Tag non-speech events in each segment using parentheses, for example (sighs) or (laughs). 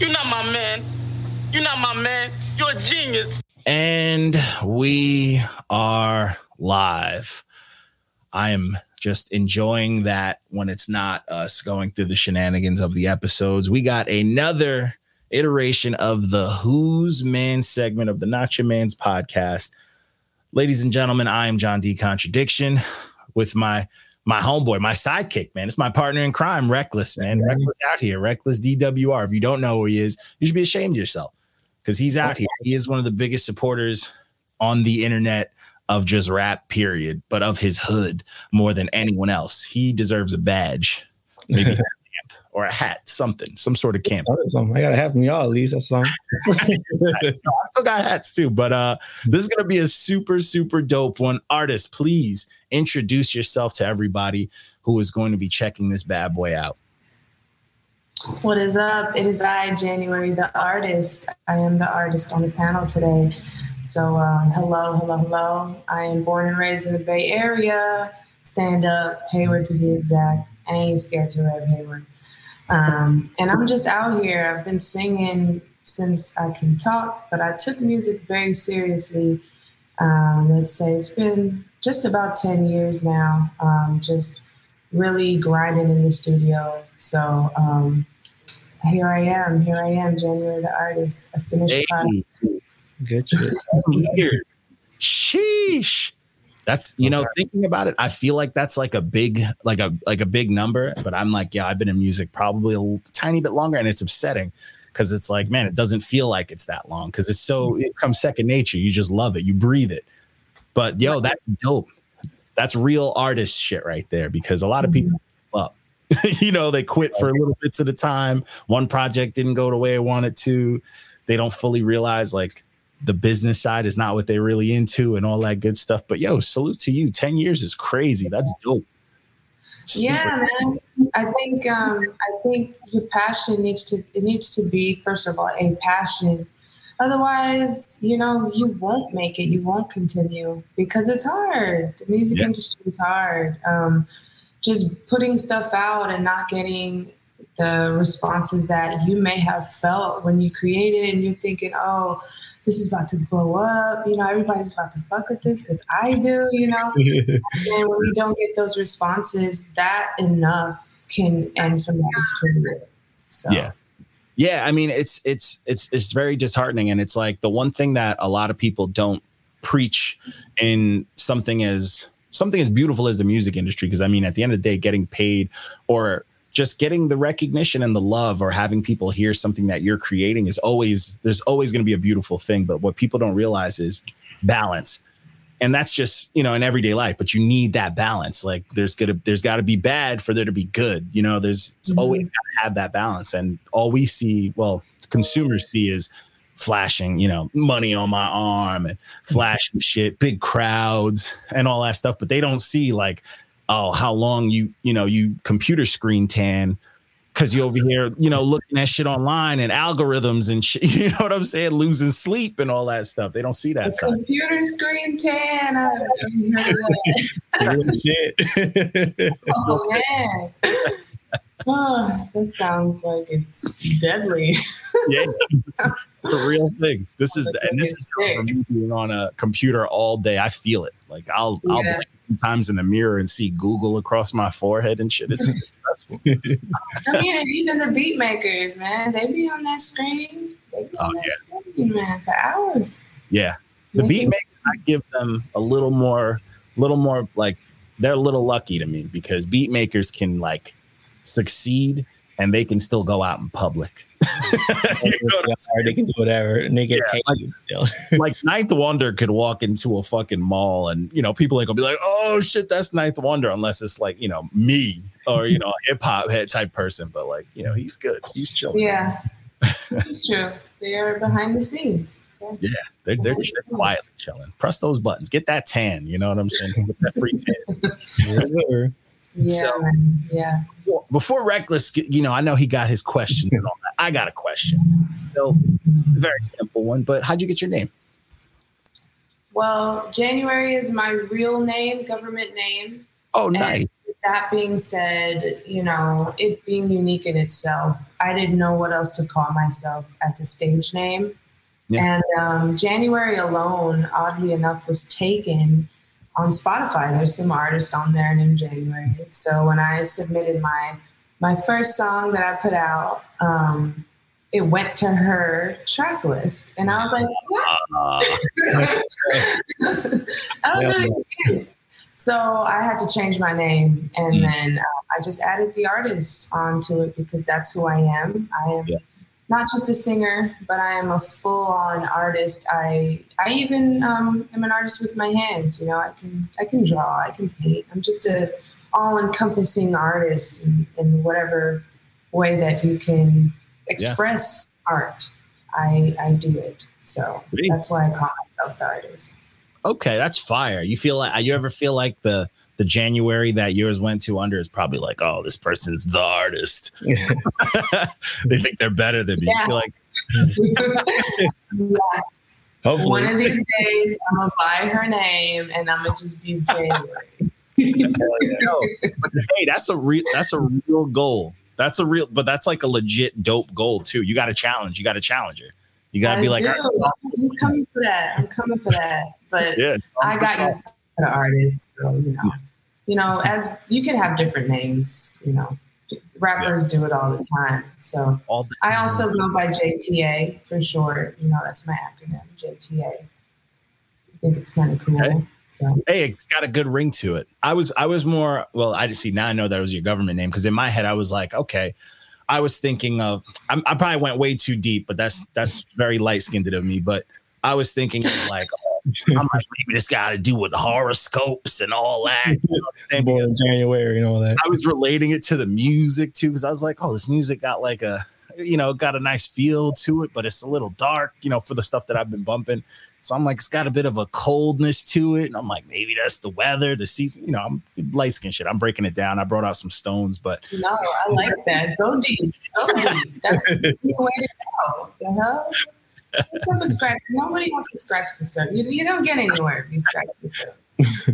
You're not my man. You're not my man. You're a genius. And we are live. I am just enjoying that when it's not us going through the shenanigans of the episodes. We got another iteration of the Who's Man segment of the Not Your Man's podcast. Ladies and gentlemen, I am John D. Contradiction with my my homeboy, my sidekick, man. It's my partner in crime, Reckless, man. Reckless out here, Reckless DWR. If you don't know who he is, you should be ashamed of yourself because he's out here. He is one of the biggest supporters on the internet of just rap, period, but of his hood more than anyone else. He deserves a badge, maybe (laughs) or a hat, something, some sort of camp. I gotta have from y'all at least. That's something. (laughs) I still got hats too, but uh, this is gonna be a super, super dope one. Artist, please introduce yourself to everybody who is going to be checking this bad boy out. What is up? It is I, January, the artist. I am the artist on the panel today. So, um, hello, hello, hello. I am born and raised in the Bay Area, stand up, Hayward to be exact. I ain't scared to rap Hayward. Um, and I'm just out here. I've been singing since I can talk, but I took music very seriously. Um, let's say it's been just about 10 years now, um, just really grinding in the studio. So um, here I am. Here I am, January the artist, a finished Hey. product. Good shit. Weird. Sheesh. That's you know, thinking about it, I feel like that's like a big, like a like a big number. But I'm like, yeah, I've been in music probably a little, tiny bit longer, and it's upsetting because it's like, man, it doesn't feel like it's that long because it's so mm-hmm. it comes second nature. You just love it, you breathe it. But yo, that's dope. That's real artist shit right there because a lot of people mm-hmm. give up. (laughs) you know, they quit for little bits at a time. One project didn't go the way I wanted to. They don't fully realize like the business side is not what they're really into and all that good stuff. But yo, salute to you. 10 years is crazy. That's dope. Yeah, man. I think um, I think your passion needs to it needs to be first of all a passion. Otherwise, you know, you won't make it. You won't continue because it's hard. The music Yeah. industry is hard. Um, just putting stuff out and not getting the responses that you may have felt when you created and you're thinking, oh, this is about to blow up. You know, everybody's about to fuck with this because I do, you know. (laughs) And when you don't get those responses, that enough can end somebody's career. So Yeah. Yeah, I mean it's it's it's it's very disheartening and it's like the one thing that a lot of people don't preach in something as something as beautiful as the music industry because I mean at the end of the day getting paid or just getting the recognition and the love or having people hear something that you're creating is always there's always going to be a beautiful thing but what people don't realize is balance. And that's just you know in everyday life but you need that balance. Like there's gonna there's got to be bad for there to be good you know? There's it's Mhm. always got to have that balance. And all we see well consumers see is flashing you know money on my arm and flashing shit big crowds and all that stuff but they don't see like oh how long you you know you computer screen tan because you over here, you know, looking at shit online and algorithms and shit. (laughs) You know what I'm saying? Losing sleep and all that stuff. They don't see that side. computer screen tan. I haven't heard of that. (laughs) (laughs) Oh man. Oh, that sounds like it's deadly. Yeah, it's a real thing. This is and this is Sick. from me being on a computer all day. I feel it. Like I'll I'll Yeah. blink sometimes in the mirror and see Google across my forehead and shit. It's (laughs) stressful. I mean, even the beat makers, man, they be on that screen. They be on Oh, that screen, man, for hours. Yeah. The beat Making- makers, I give them a little more, little more like they're a little lucky to me because beat makers can like succeed and they can still go out in public. You know what I'm saying? they can do whatever and they get Yeah, paid still. (laughs) like Ninth Wonder could walk into a fucking mall and you know people ain't gonna be like, oh shit, that's Ninth Wonder unless it's like you know me or you know a hip hop head type person. But like you know he's good, he's chill. Yeah, (laughs) it's true. They are behind the scenes. Yeah, they're they're just quietly chilling. Press those buttons, get that tan. You know what I'm saying? Get that free tan. (laughs) Yeah, So- yeah. Before Reckless, you know, I know he got his questions and all that. I got a question. So a very simple one, but how'd you get your name? Well, January is my real name, government name. Oh, And nice. that being said, you know, it being unique in itself, I didn't know what else to call myself as a stage name. Yeah. And um, January alone, oddly enough, was taken on Spotify. There's some artist on there named January. So when I submitted my my first song that I put out, um, it went to her track list, and I was like, "What?" Uh, (laughs) I was really confused. So I had to change my name, and Mm. then uh, I just added the artist onto it because that's who I am. I am Yeah. Not just a singer, but I am a full-on artist. I I even um, am an artist with my hands. You know, I can I can draw, I can paint. I'm just a all-encompassing artist in, in whatever way that you can express art. I I do it. So that's why I call myself the artist. okay, that's fire. You feel like you ever feel like the the January that yours went to under is probably like, oh, this person's the artist. (laughs) they think they're better than me. You Yeah. like yeah, (laughs) Hopefully. one of these days I'm gonna buy her name and I'm gonna just be January. no. But hey, that's a real that's a real goal. That's a real, but that's like a legit dope goal too. You got to challenge. You got to challenge her. You got to be like, do. "All right, I'm coming for that. I'm coming for that. But yeah, I got used to the artist, so you know, you know, as you can have different names. You know, rappers do it all the time. So the- I also go by JTA for short. You know, that's my acronym, JTA. I think it's kind of cool. Okay. So hey, it's got a good ring to it. I was I was more well. I just see now. I know that was your government name because in my head I was like, okay. I was thinking of. I'm, I probably went way too deep, but that's that's very light skinned of me. But I was thinking like, I'm like (laughs) maybe this got to do with horoscopes and all that. You know what I'm saying? Born Because in January and all that. I was relating it to the music too, because I was like, oh, this music got like a, you know, got a nice feel to it, but it's a little dark, you know, for the stuff that I've been bumping. So I'm like, it's got a bit of a coldness to it. And I'm like, maybe that's the weather, the season, you know, I'm light skin shit. I'm breaking it down. I brought out some stones, but no, I like that. Go deep. Go deep. That's the way to go. The hell. What's up with scratch? Nobody wants to scratch the surface. You, you don't get anywhere if you scratch the surface.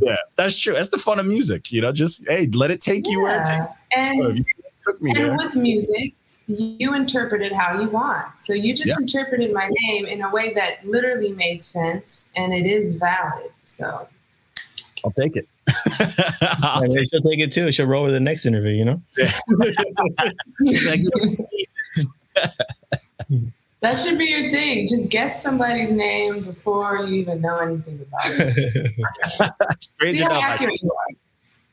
yeah, that's true. That's the fun of music, you know, just, hey, let it take you where it takes And oh, you. took me there. And with music, you interpret it how you want. So you just Yeah. interpreted my name in a way that literally made sense and it is valid. So I'll take it. I'll (laughs) And take she'll take it too. She'll roll with the next interview, you know? (laughs) it. (laughs) that should be your thing. Just guess somebody's name before you even know anything about it. (laughs) See how enough, I- accurate you are.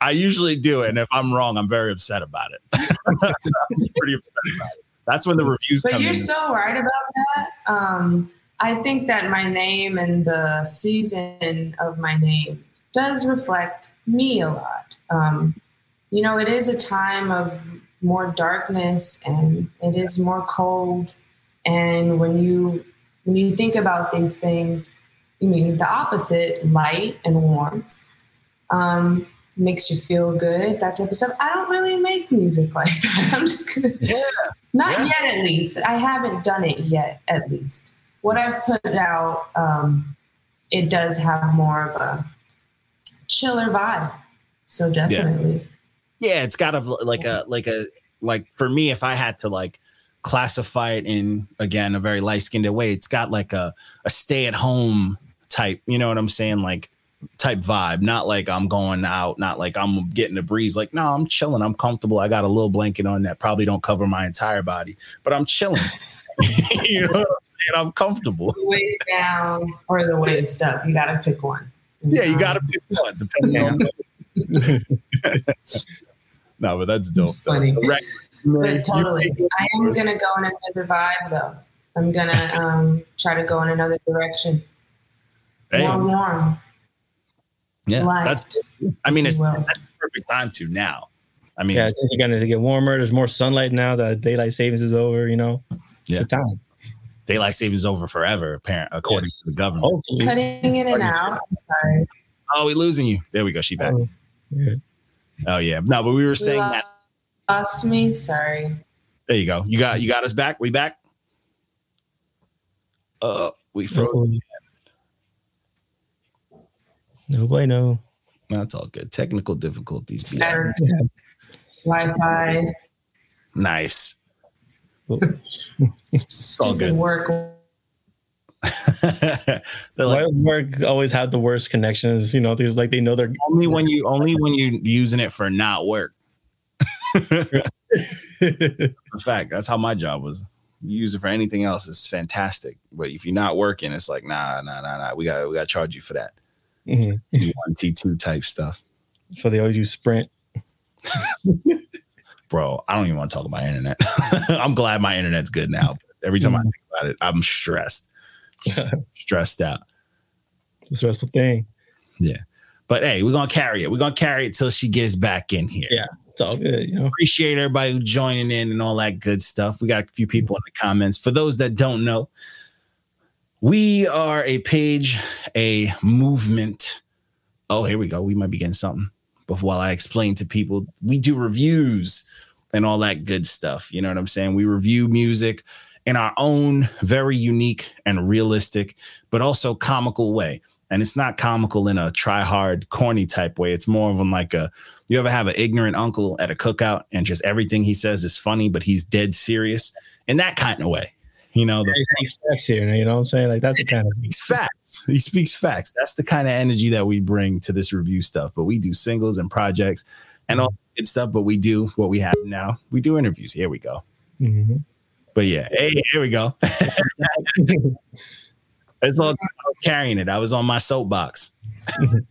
I usually do it, and if I'm wrong, I'm very upset about it. I'm (laughs) pretty upset about it. That's when the reviews But you're in. so right about that. Um, I think that my name and the season of my name does reflect me a lot. Um, you know, it is a time of more darkness and it is more cold. And when you when you think about these things, you mean the opposite, light and warmth. Um, makes you feel good, that type of stuff. I don't really make music (laughs) like that. I'm just gonna yeah, (laughs) not Yeah. yet, at least. I haven't done it yet, at least. What I've put out, um, it does have more of a chiller vibe. So definitely. yeah, it's got a like a like a like for me, if I had to like classify it in again a very light skinned way, it's got like a a stay at home type. You know what I'm saying? Like type vibe. Not like I'm going out. Not like I'm getting a breeze. Like no, I'm chilling. I'm comfortable. I got a little blanket on that probably don't cover my entire body, but I'm chilling. (laughs) (laughs) you know what I'm saying? I'm comfortable. The waist down or the waist up. You got to pick one. Yeah, you got to pick one depending on. (laughs) no, but that's dope. It's funny. Right. But totally. I am going to go in another vibe, though. I'm going to um, try to go in another direction. Hey, More warm. yeah, light, that's. I mean, it's that's the perfect time to now. I mean, yeah, things are going to get warmer. There's more sunlight now. The daylight savings is over, you know? It's Yeah. a time. daylight savings over forever, apparent according Yes. to the government. Hopefully. Cutting in and out. I'm sorry. Oh, we losing you. There we go. She back. Oh, yeah. Oh yeah. No, but we were saying You that. Lost me. Sorry. There you go. You got you got us back. We back. Uh, we froze. No bueno. That's all good. Technical difficulties. be Wi-Fi. Nice. (laughs) it's all good. work. (laughs) They're Why like does work always have the worst connections? You know, these like they know they're only when you only when you using it for not work. (laughs) In fact, that's how my job was. You use it for anything else, it's fantastic. But if you're not working, it's like nah, nah, nah, nah. We got we got to charge you for that. Mhm. T one, T two type stuff, so they always use Sprint. (laughs) bro. I don't even want to talk about internet. I'm glad my internet's good now. But every time I think about it, I'm stressed, (laughs) stressed out. It's a stressful thing. Yeah. But hey, we're gonna carry it. We're gonna carry it till she gets back in here. Yeah. It's all good, you know. appreciate everybody joining in and all that good stuff. We got a few people in the comments. For those that don't know, we are a page, a movement. Oh, here we go. We might be getting something. But while I explain to people, we do reviews and all that good stuff. You know what I'm saying? We review music in our own very unique and realistic, but also comical way. And it's not comical in a try hard, corny type way. It's more of them like a you ever have an ignorant uncle at a cookout and just everything he says is funny, but he's dead serious in that kind of way. You know, the He speaks facts here, you know what I'm saying? Like that's the kind of (laughs) speaks facts. He speaks facts. That's the kind of energy that we bring to this review stuff. But we do singles and projects and all that good stuff. But we do what we have now. We do interviews. Here we go. Mhm. But yeah, hey, here we go. (laughs) it's all I was carrying it. I was on my soapbox.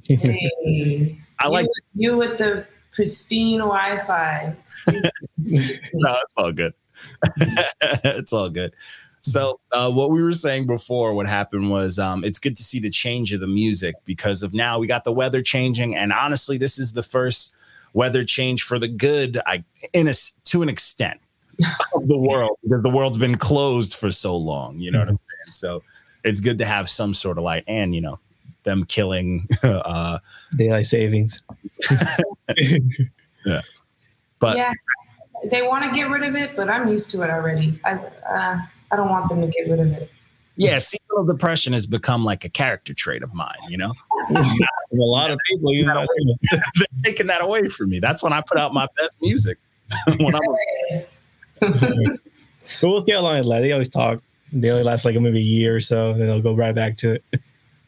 Hey. I like you, you with the pristine Wi-Fi. (laughs) No, it's all good. (laughs) it's all good. So, uh, what we were saying before, what happened was, um, it's good to see the change of the music because of now we got the weather changing, and honestly, this is the first weather change for the good. I, in a to an extent, of the world because the world's been closed for so long. You know what I'm saying? So, it's good to have some sort of light, and you know, them killing. (laughs) uh, daylight savings. (laughs) Yeah. But yeah, they want to get rid of it, but I'm used to it already. I, uh, I don't want them to get rid of it. yeah, seasonal depression has become like a character trait of mine. You know. (laughs) a lot of people, you know, they're taking that away from me. That's when I put out my best music. when I'm but we'll see how long it lasts. They always talk. They only last like maybe a year or so, and then they'll go right back to it.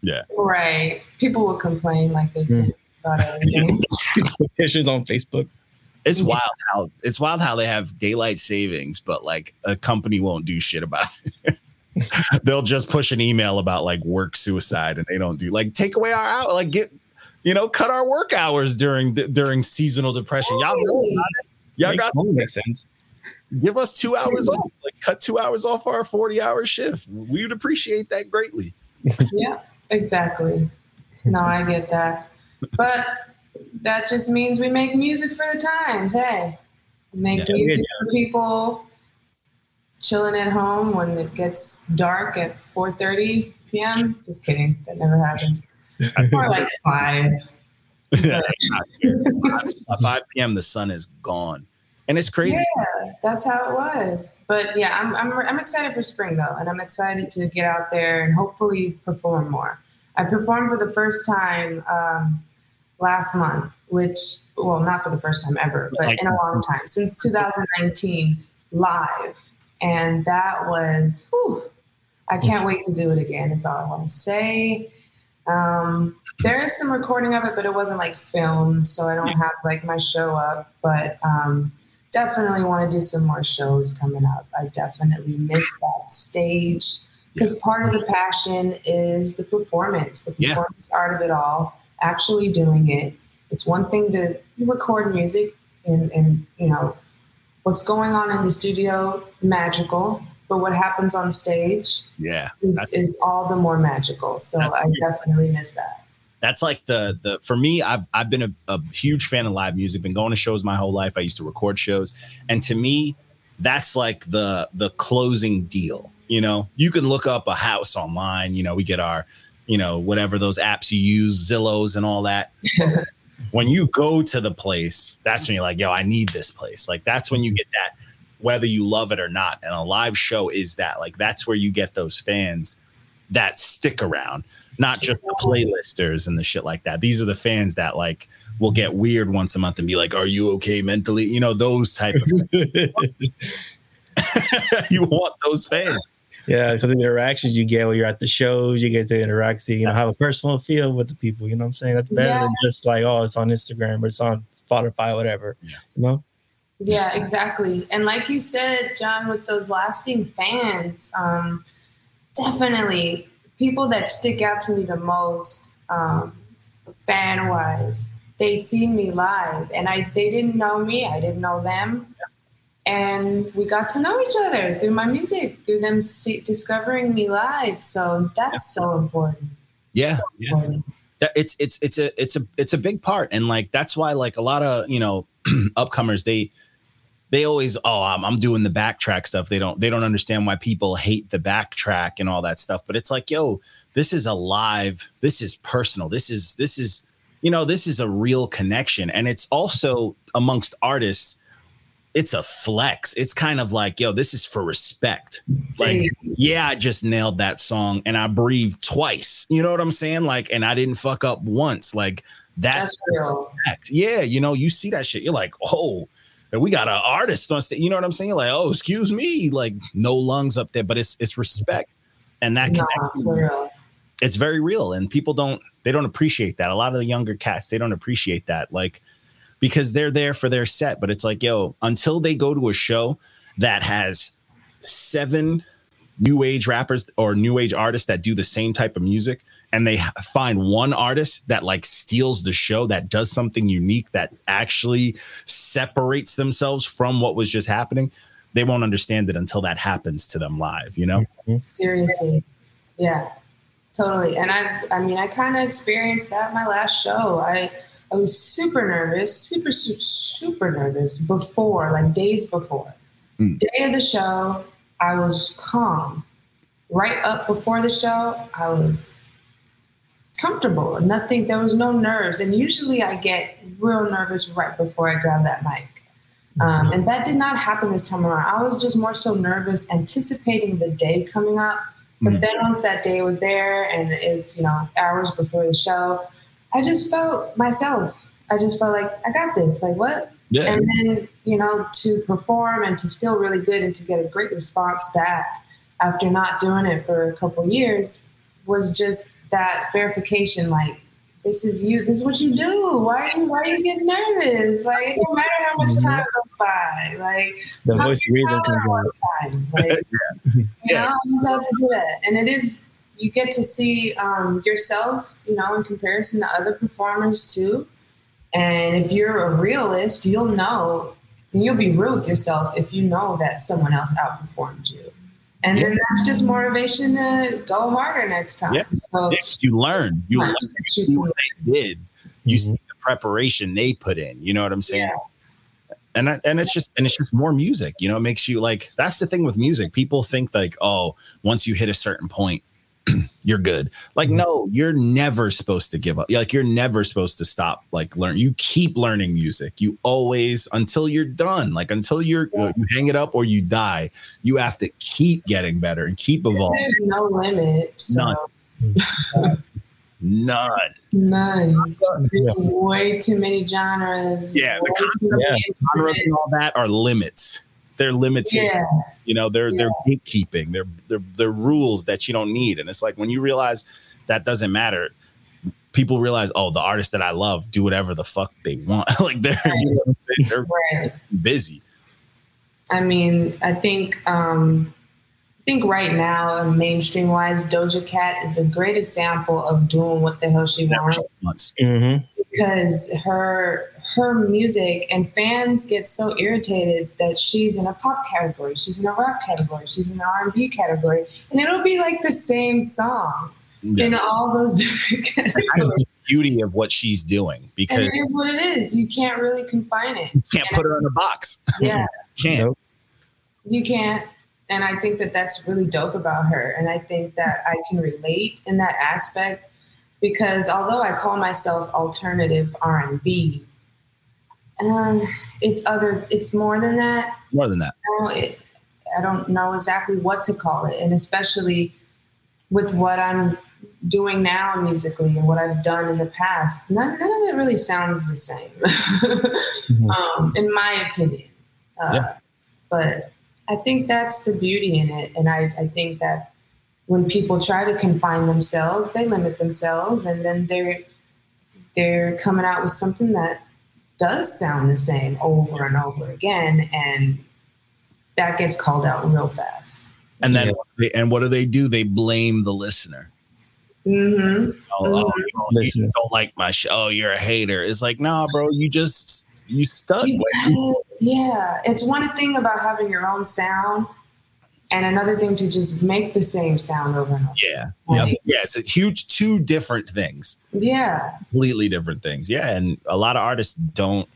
Yeah. Right. People will complain like they hmm. do about everything. (laughs) Pictures on Facebook. it's wild how it's wild how they have daylight savings, but like a company won't do shit about it. (laughs) They'll just push an email about like work suicide, and they don't do like take away our out, like get you know cut our work hours during during seasonal depression. Y'all know about. Y'all got totally makes sense. Give us two hours off, like cut two hours off our forty hour shift. We would appreciate that greatly. (laughs) yeah, exactly. No, I get that. But that just means we make music for the times. Hey, make Yeah. music for people chilling at home when it gets dark at 4.30 p.m. Just kidding. That never happened. (laughs) Or like 5. At 5 p.m. the sun is gone, and it's crazy. Yeah, that's how it was. But yeah, I'm, I'm, I'm excited for spring though, and I'm excited to get out there and hopefully perform more. I performed for the first time um, last month, which, well, not for the first time ever, but in a long time, since 2019, live. And that was, whew, I can't wait to do it again, is all I want to say. Um, there is some recording of it, but it wasn't like filmed, so I don't have like my show up. But um, definitely want to do some more shows coming up. I definitely miss that stage because part of the passion is the performance, the Yeah. performance art of it all, actually doing it. It's one thing to record music and, and you know what's going on in the studio, magical, but what happens on stage Yeah, is, is all the more magical. So I definitely miss that. That's like the the for me i've i've been a, a huge fan of live music been going to shows my whole life. I used to record shows. And to me that's like the the closing deal you know? You can look up a house online you know we get our you know whatever those apps you use zillows and all that. (laughs) When you go to the place that's when you're like yo i need this place. Like that's when you get that whether you love it or not. And a live show is that. Like that's where you get those fans that stick around, not just the playlisters and the shit like that. These are the fans that like will get weird once a month and be like, "Are you okay mentally?" You know, those type of. (laughs) you want those fans. Yeah, because the interactions you get when you're at the shows, you get to interact, you know, have a personal feel with the people. You know what I'm saying? That's better Yeah. than just like, oh, it's on Instagram or it's on Spotify, whatever. Yeah. You know? Yeah, exactly. And like you said, John, with those lasting fans, um, definitely people that stick out to me the most, um, fan wise, they see me live, and I they didn't know me, I didn't know them, and we got to know each other through my music, through them see, discovering me live. So that's so important. Yeah, So yeah. important. It's it's it's a it's a it's a big part, and like that's why like a lot of you know (clears throat) upcomers they they always oh I'm, I'm doing the backtrack stuff. They don't they don't understand why people hate the backtrack and all that stuff. But it's like yo, this is a live. This is personal. This is this is you know this is a real connection, and it's also amongst artists. It's a flex. It's kind of like, yo, this is for respect. Like, yeah, I just nailed that song and I breathed twice. You know what I'm saying? Like, and I didn't fuck up once. Like, that's, That's. Yeah, you know, you see that shit. You're like, oh, we got an artist on stage. You know what I'm saying? Like, oh, excuse me, like no lungs up there, but it's it's respect, and that Nah, connection, for real. it's very real, and people don't they don't appreciate that. A lot of the younger cats they don't appreciate that, like because they're there for their set, but it's like, yo, until they go to a show that has seven new age rappers or new age artists that do the same type of music and they find one artist that like steals the show that does something unique that actually separates themselves from what was just happening they won't understand it until that happens to them live you know Seriously. Yeah. Totally. And I I mean I kind of experienced that my last show. I I was super nervous, super super, super nervous before, like days before. Mm. Day of the show, I was calm. Right up before the show, I was comfortable. Nothing there was no nerves. And usually I get real nervous right before I grab that mic. Um, and that did not happen this time around. I was just more so nervous, anticipating the day coming up. But Mhm. then once that day was there and it was, you know, hours before the show, I just felt myself. I just felt like I got this. Like what? yeah And then, you know, to perform and to feel really good and to get a great response back after not doing it for a couple years was just that verification like this is you this is what you do. Why are you why are you getting nervous? Like it don't matter how much time goes by. Like The voice of reason comes (laughs) out. time like you Yeah. know you just have to do that and it is you get to see um, yourself you know in comparison to other performers too. And if you're a realist you'll know and you'll be real with yourself if you know that someone else outperformed you and then that's just motivation to go harder next time. Yeah. so Yeah, you learn. You learn that you see what they did. You Mhm. see the preparation they put in you know what i'm saying? Yeah. and I- and it's just and it's just more music you know it makes you like that's the thing with music. People think like oh once you hit a certain point (clears throat) you're good. Like mm-hmm. no you're never supposed to give up. Like you're never supposed to stop like learn you keep learning music. You always until you're done like until you're you hang it up or you die you have to keep getting better and keep evolving. there's no limit so. None. (laughs) none. None. Yeah. way too many genres Yeah, the way too concept- many genres and all that are limits they're limited yeah You know, they're they're gatekeeping. They're they're they're rules that you don't need. And it's like when you realize that doesn't matter, people realize, oh, the artists that I love do whatever the fuck they want. (laughs) like they're you know what I'm saying? they're right busy. I mean, I think um, I think right now, mainstream wise, Doja Cat is a great example of doing what the hell she wants. Mm-hmm. because her her music and fans get so irritated that she's in a pop category, she's in a rap category, she's in an R and B category, and it'll be like the same song Yeah. in all those (laughs) different categories. the beauty of what she's doing And because it is what it is. You can't really confine it. you can't put her in a box. Yeah. (laughs) Can't. Nope. You can't. And I think that that's really dope about her. And I think that I can relate in that aspect because although I call myself alternative R&B, uh, it's other, it's more than that. More than that. You it, I don't know exactly what to call it. And especially with what I'm doing now musically and what I've done in the past, none, none of it really sounds the same, (laughs) mm-hmm. um, in my opinion. Uh, yeah. But I think that's the beauty in it. And I, I think that when people try to confine themselves, they limit themselves and then they're they're coming out with something that does sound the same over and over again and that gets called out real fast. And then yeah. and what do they do? They blame the listener. Mm-hmm. Oh, oh, mm-hmm. you don't like my show. Oh, you're a hater. It's like, nah, bro, you just you stuck. Yeah, it's one thing about having your own sound, and another thing to just make the same sound over and over. Yeah, like, yeah, it's a huge two different things. Yeah, completely different things. Yeah, and a lot of artists don't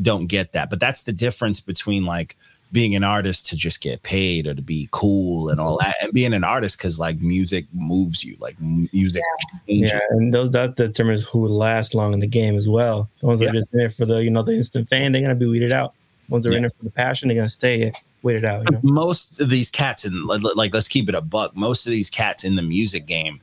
don't get that, but that's the difference between like being an artist to just get paid or to be cool and all that, and being an artist because like music moves you, like music. Yeah, yeah and those that determines who lasts long in the game as well. The ones that are just in it for the you know the instant fame, they're gonna be weeded out. The ones that are yeah. in it for the passion, they're gonna stay waited out. You know? Most of these cats, and like let's keep it a buck. Most of these cats in the music game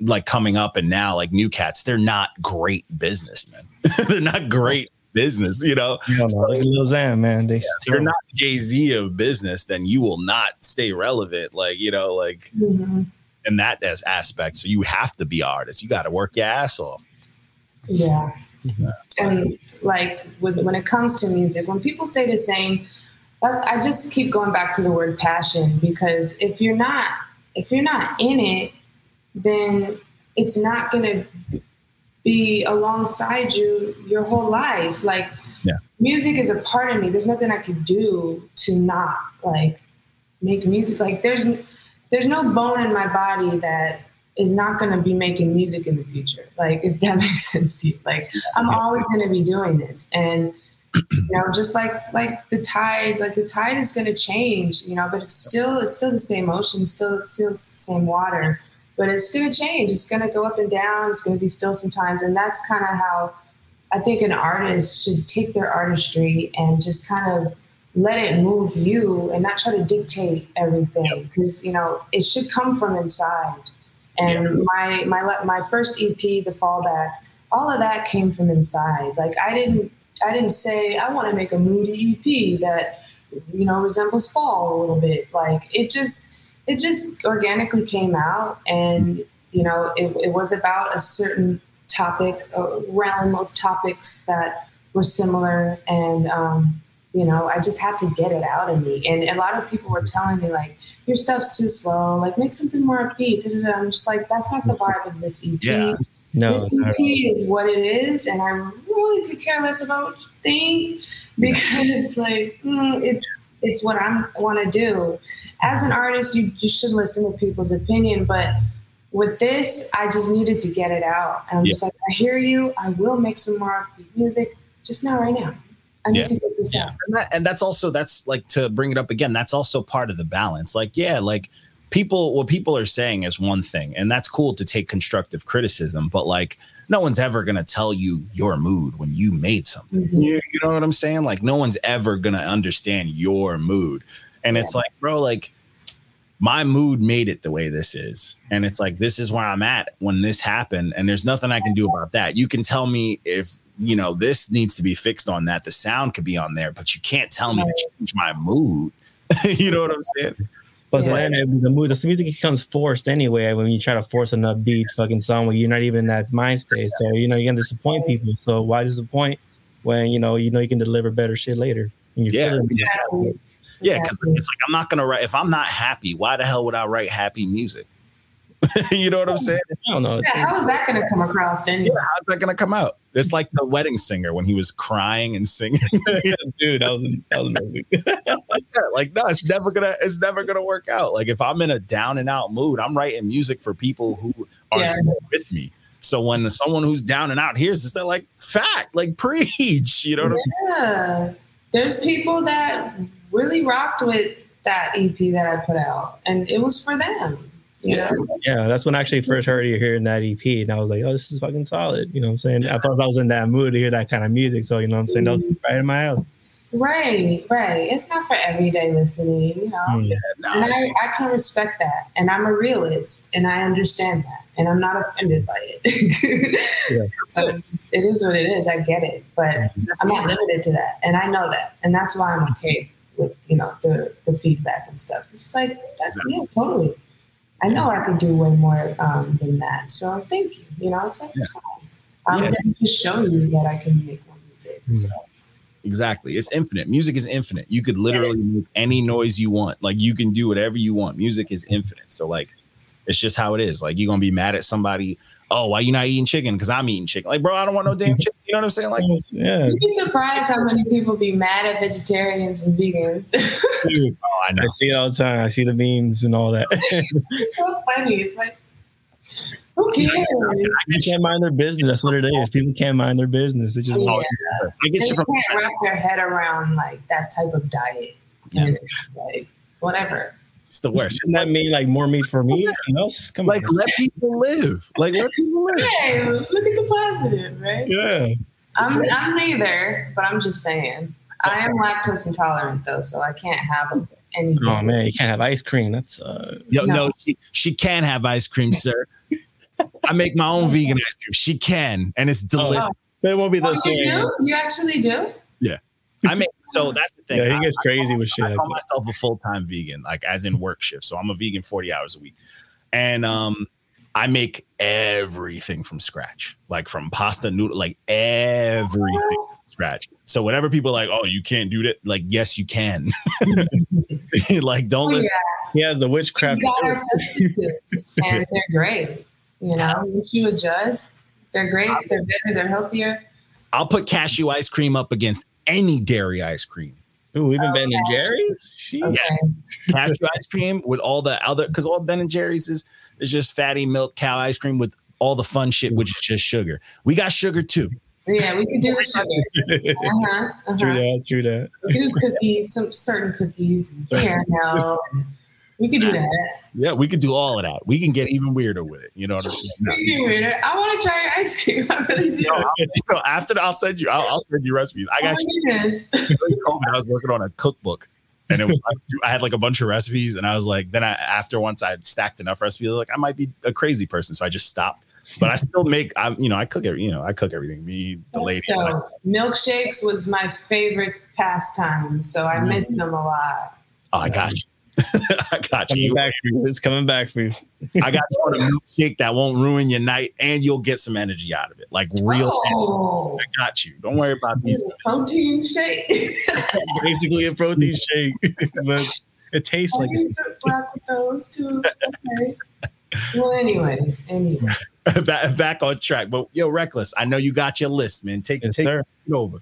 like coming up and now like new cats they're not great businessmen (laughs) they're not great business, you know. You know Lil Xan, man. They yeah, you're not Jay Z of business, then you will not stay relevant. Like, you know, like mm-hmm. in that as aspect. So you have to be artist. You got to work your ass off. Yeah. yeah. And like when, when it comes to music, when people stay the same, I just keep going back to the word passion because if you're not if you're not in it, then it's not going to be alongside you your whole life. Like yeah. music is a part of me. There's nothing I could do to not like make music. Like there's there's no bone in my body that is not going to be making music in the future. Like if that (laughs) makes sense to you. Like I'm always going to be doing this and you know just like like the tide like the tide is going to change you know but it's still it's still the same ocean still still the same water but it's going to change. It's going to go up and down. It's going to be still sometimes. And that's kind of how I think an artist should take their artistry and just kind of let it move you and not try to dictate everything because, you know, it should come from inside. And my, my, my first EP, The Fallback, all of that came from inside. Like I didn't, I didn't say I want to make a moody EP that, you know, resembles fall a little bit. Like it just, it just organically came out and you know it, it was about a certain topic a realm of topics that were similar and um, you know i just had to get it out of me. And a lot of people were telling me like your stuff's too slow. Like make something more upbeat. I'm just like that's not the vibe of this ep yeah. No, this EP is what it is, and I really could care less about what you think because, like, mm, it's it's what I want to do. As an artist, you, you should listen to people's opinion, but with this, I just needed to get it out. And I'm yeah. just like, I hear you. I will make some more music, just not right now. I need yeah. to get this yeah. out. And, that, and that's also that's like to bring it up again. That's also part of the balance. Like, yeah, like people what people are saying is one thing and that's cool to take constructive criticism but like no one's ever going to tell you your mood when you made something. Mm-hmm. you, you, know what i'm saying? Like no one's ever going to understand your mood. And yeah. it's like bro like my mood made it the way this is and it's like this is where i'm at when this happened and there's nothing i can do about that. You can tell me if you know this needs to be fixed on that the sound could be on there but you can't tell me to change my mood. (laughs) You know what i'm saying but yeah. then the mood, the music becomes forced anyway when you try to force an upbeat fucking song where you're not even in that mind state. So you know you're gonna disappoint people. So why disappoint when you know you know you can deliver better shit later? And you're yeah, yeah, yeah. Because it's like I'm not gonna write if I'm not happy. Why the hell would I write happy music? (laughs) you know what I'm oh. saying? I don't know. Yeah, how is that going to come across anyway? Yeah, how's that going to come out? It's like the wedding singer when he was crying and singing. (laughs) Dude, that was that was amazing. yeah, (laughs) like no, it's never gonna it's never gonna work out. Like if I'm in a down and out mood, I'm writing music for people who are yeah. with me. So when someone who's down and out hears this, they're like, "Fact, like preach." You know what yeah. I'm saying? There's people that really rocked with that EP that I put out, and it was for them. Yeah. Yeah. That's when I actually first heard you hearing that EP. And I was like, oh, this is fucking solid. You know what I'm saying? I thought I was in that mood to hear that kind of music. So, you know what I'm saying? That was mm-hmm. right in my alley. Right, right. It's not for everyday listening, you know. Mm. And I, I can respect that. And I'm a realist and I understand that. And I'm not offended by it. (laughs) Yeah. (laughs) So it's, what it is. I get it. But I'm not limited to that. And I know that. And that's why I'm okay with, you know, the, the feedback and stuff. It's like, that's, yeah, totally. I know I could do way more um, than that. So thank you. You know, it's like, it's fine. I'm Yeah. going to just show you that I can make more music. So, Exactly. It's infinite. Music is infinite. You could literally make any noise you want. Like you can do whatever you want. Music is infinite. So like it's just how it is. Like you're gonna be mad at somebody, oh, why you not eating chicken? Because I'm eating chicken. Like, bro, I don't want no damn (laughs) chicken. You know what I'm saying? Like yeah. You'd be surprised how many people be mad at vegetarians and vegans. (laughs) Dude, I know. I see it all the time. I see the memes and all that. (laughs) it's so funny. It's like, who cares? People can't mind their business. That's what it is. People can't mind their business. They just Yeah. I They from can't wrap their head around like that type of diet. And it's just like, whatever. it's the worst. doesn't that mean like more meat for me? Else? Come Like on. let people live. Like let people live. (laughs) Hey, look at the positive, right? Yeah. I'm, I'm neither, but I'm just saying. I am lactose intolerant though, so I can't have anything. Oh man, you can't have ice cream. That's uh Yo, no, No. she, she can have ice cream, (laughs) sir. I make my own vegan ice cream. She can, and it's delicious. it won't be the Oh, you same. do? You actually do? Yeah. I make so that's the thing. Yeah, he I- gets crazy with shit I like call myself a full time vegan, like as in work shift. So I'm a vegan 40 hours a week. And um I make everything from scratch, like from pasta noodle, like everything from scratch. So whenever people are like, oh, you can't do that, like, yes, you can. (laughs) like, don't Oh, listen. yeah. He has the We witchcraft. got our substitutes, (laughs) and they're great. You know, once you adjust, they're great. They're better. They're healthier. I'll put cashew ice cream up against any dairy ice cream. Ooh, even Ben and Jerry's. Okay. Yes. Cashew ice cream with all the other, because all Ben and Jerry's is is just fatty milk cow ice cream with all the fun shit, which is just sugar. We got sugar too. Yeah, we could do the sugar. Uh-huh, (laughs) True uh-huh. that. True that. We could do cookies, some certain cookies, caramel. We could do that. Yeah, we could do all of that. We can get even weirder with it. You know what I'm saying? We weirder. I want to try your ice cream. (laughs) I really do. No, I'll- no, after I'll send you. I'll, I'll send you recipes. I Oh got you. (laughs) COVID, I was working on a cookbook, and it was, I had like a bunch of recipes, and I was like, then I after once I stacked enough recipes, I was like I might be a crazy person, so I just stopped. But I still make. I you know I cook every you know I cook everything. Me the lady. So milkshakes was my favorite pastime, so I Mm. miss them a lot. Oh, I got you. (laughs) I got Coming you. back for you. It's coming back for you. (laughs) I got you on a milkshake that won't ruin your night, and you'll get some energy out of it, like real. Oh, I got you. Don't worry about these. protein shake. (laughs) Basically a protein shake, but it tastes I like used to with those too. Okay. Well, anyways, anyway. (laughs) back, back on track. But yo, reckless. I know you got your list, man. Take Yes, take sir. it over.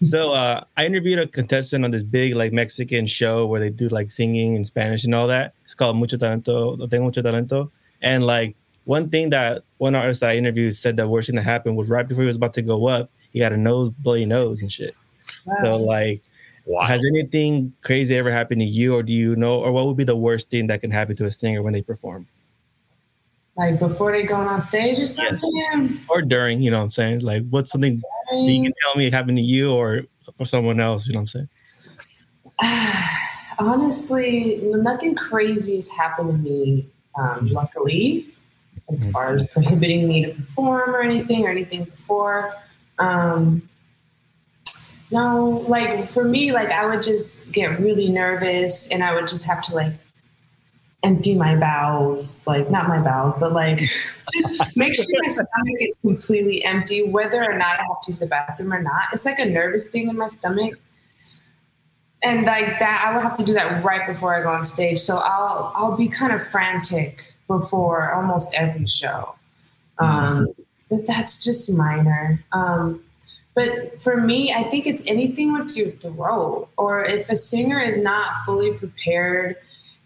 So uh, I interviewed a contestant on this big like Mexican show where they do like singing in Spanish and all that. It's called Mucho Talento, Tengo Mucho Talento. And like one thing that one artist that I interviewed said the worst thing that happened was right before he was about to go up, he got a nose bloody nose and shit. So like, Wow. has anything crazy ever happened to you, or do you know, or what would be the worst thing that can happen to a singer when they perform, Like before they going on stage or something? or during? You know what I'm saying? Like, what's something that you can tell me happened to you or or someone else? You know what I'm saying? (sighs) Honestly, nothing crazy has happened to me, um, luckily, as far as prohibiting me to perform or anything or anything before. Um, no, like for me, like I would just get really nervous and I would just have to like empty my bowels, like not my bowels, but like just (laughs) make sure my stomach is completely empty, whether or not I have to use the bathroom or not. It's like a nervous thing in my stomach. And like that i would have to do that right before i go on stage. So i'll i'll be kind of frantic before almost every show. Um, but that's just minor. Um, but for me i think it's anything with your throat or if a singer is not fully prepared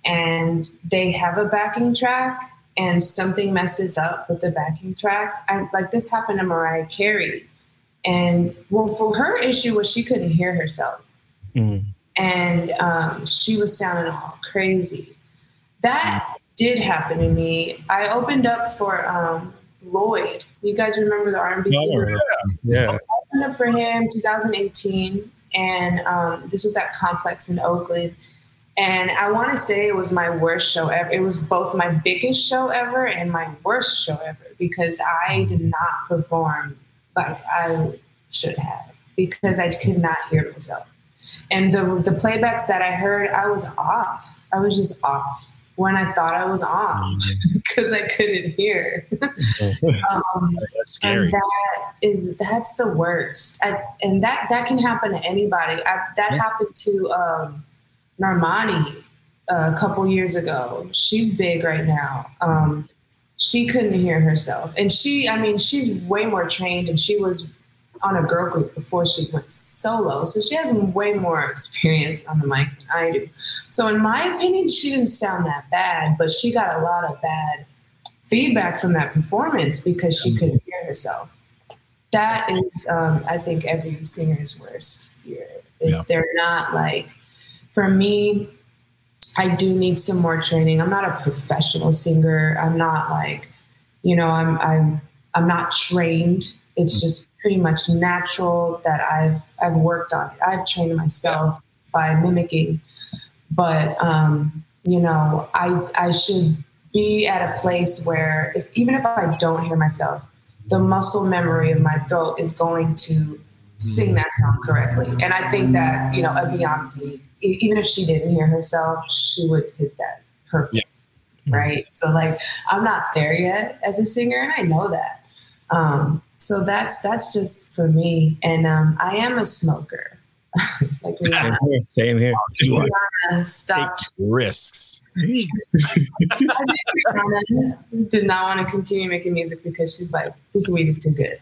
and they have a backing track and something messes up with the backing track I, like this happened to mariah carey and well for her issue was she couldn't hear herself Mm. and um, she was sounding all crazy. That did happen to me. I opened up for um, Lloyd. You guys remember the R&B singer? Yeah. I opened up for him 2018, and um, this was at Complex in Oakland. And I want to say it was my worst show ever. It was both my biggest show ever and my worst show ever because I did not perform like I should have because I could not hear myself. And the the playbacks that I heard, I was off. I was just off when I thought I was on (laughs) because I couldn't hear. (laughs) um, That's scary. that is that's the worst, I, and that that can happen to anybody. I, that Yeah. happened to um, Normani a couple years ago. She's big right now. Um, she couldn't hear herself, and she, I mean, she's way more trained, and she was on a girl group before she went solo, so she has way more experience on the mic than I do. So, in my opinion, she didn't sound that bad, but she got a lot of bad feedback from that performance because she couldn't hear herself. That is, um, I think, every singer's worst fear. If Yeah. they're not like, for me, I do need some more training. I'm not a professional singer. I'm not like, you know, I'm I'm I'm not trained. It's just pretty much natural that I've I've worked on it. I've trained myself by mimicking, but um, you know, I I should be at a place where if even if I don't hear myself, the muscle memory of my throat is going to sing that song correctly. And I think that you know, a Beyonce, even if she didn't hear herself, she would hit that perfect, Yeah. right? So like, I'm not there yet as a singer, and I know that. Um, so that's that's just for me. And um, I am a smoker. (laughs) like Same here. Same here. Rihanna stopped Risks. I think Rihanna did not want to continue making music because she's like, this weed is too good.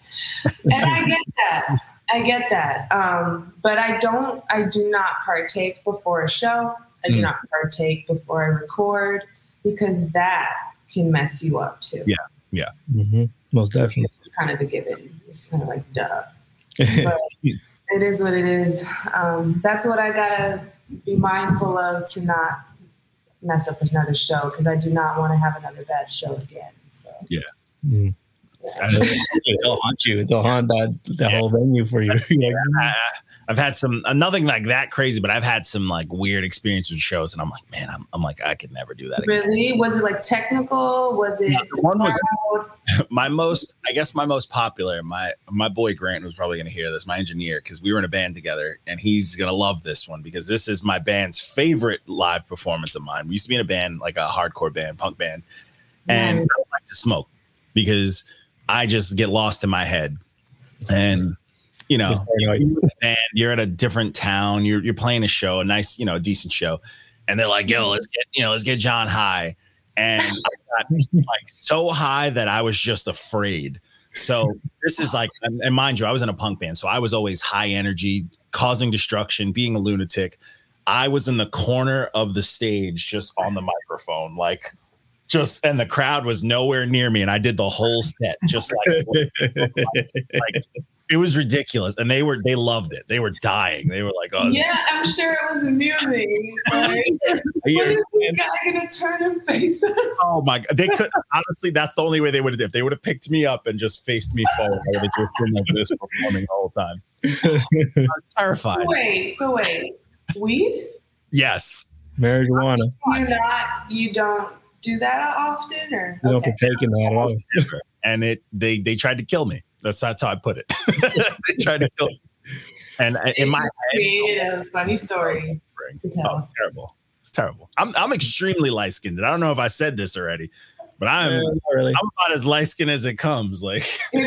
And I get that. I get that. Um, but I don't, I do not partake before a show. I do Mm. not partake before I record because that can mess you up too. Yeah. Yeah. Mm-hmm. Most definitely. It's kind of a given. It's kind of like, duh. (laughs) But it is what it is. Um, that's what I gotta be mindful of to not mess up another show because I do not want to have another bad show again. So Mm. That is- It'll haunt you. They'll haunt that, that whole venue for you. (laughs) You're I, I've had some uh, nothing like that crazy, but I've had some like weird experiences with shows, and I'm like, man, I'm, I'm like, I could never do that again. really, was it like technical? Was it One was (laughs) my most, I guess, my most popular. My my boy Grant, who's probably going to hear this, my engineer, because we were in a band together, and he's going to love this one because this is my band's favorite live performance of mine. We used to be in a band, like a hardcore band, punk band, and Nice. I like to smoke because I just get lost in my head, and you know, and you're at a different town, you're you're playing a show, a nice, you know, decent show, and they're like, "Yo, mm-hmm. let's get, you know, let's get John high," and I got (laughs) like so high that I was just afraid. So this is like, and and mind you, I was in a punk band, so I was always high energy, causing destruction, being a lunatic. I was in the corner of the stage, just on the microphone, like just, and the crowd was nowhere near me, and I did the whole set just like (laughs) like it was ridiculous and they were they loved it they were dying they were like oh Yeah, I'm sure it was amusing. (laughs) Like, (laughs) when is this guy gonna turn and face us? oh my god they could honestly that's the only way they would have if they would have picked me up and just faced me forward i would have just been like this performing the whole time i was terrified Wait, so wait, weed? yes Marijuana. You not? You don't do that often, or You don't okay? partake that at all. and it they they tried to kill me that's that's how i put it (laughs) they tried to kill me and it in my You just created a funny story oh, to oh, tell. it's terrible it's terrible i'm i'm extremely light skinned i don't know if i said this already but i'm not really. i'm about as light skinned as it comes like (laughs)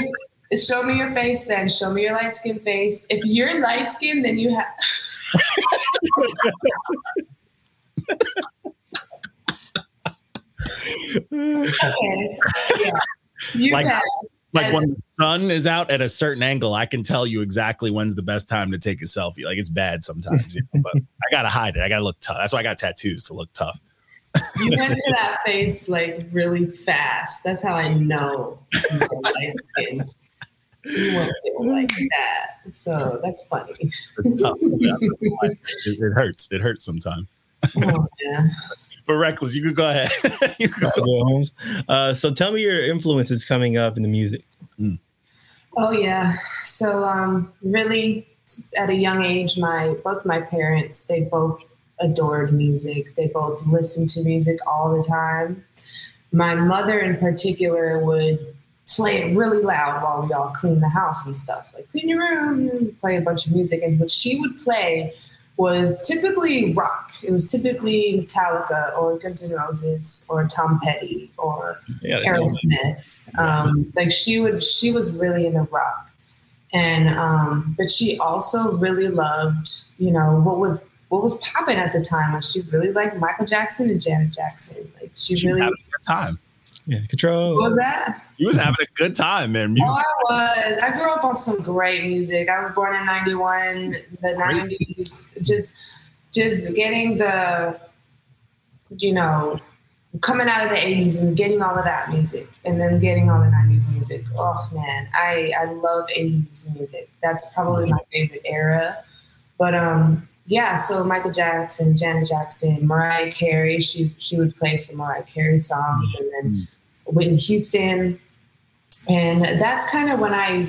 show me your face, then show me your light-skinned face. If you're light skinned, then you have. (laughs) okay. Yeah. You Like- have. like when the sun is out at a certain angle, I can tell you exactly when's the best time to take a selfie. Like it's bad sometimes, you know, but (laughs) I gotta hide it. I gotta look tough. That's why I got tattoos to look tough. You went to that face like really fast. That's how I know you're light skinned. You went there like that. So that's funny. It's tough. Yeah, it, it hurts. It hurts sometimes. Oh, (laughs) yeah. But reckless, you could go ahead. (laughs) you could go. Uh, so tell me your influences coming up in the music. Oh yeah. So um really at a young age, my both my parents they both adored music. They both listened to music all the time. My mother, in particular, would play it really loud while we all clean the house and stuff. Like clean your room, play a bunch of music, and what she would play was typically rock. It was typically Metallica or Guns N' Roses or Tom Petty or Yeah, Aerosmith. Um, like she would, she was really into rock, and um, but she also really loved, you know, what was what was popping at the time. Like she really liked Michael Jackson and Janet Jackson. Like she, She was really having a good time. Yeah, control. what was that. She was having a good time, man. Music. Oh, I was. I grew up on some great music. I was born in '91, the '90s. Just, just getting the, you know, coming out of the '80s and getting all of that music, and then getting all the '90s music. Oh man, I I love '80s music. That's probably my favorite era. But um, yeah. So Michael Jackson, Janet Jackson, Mariah Carey. She she would play some Mariah Carey songs, and then Whitney Houston and that's kind of when I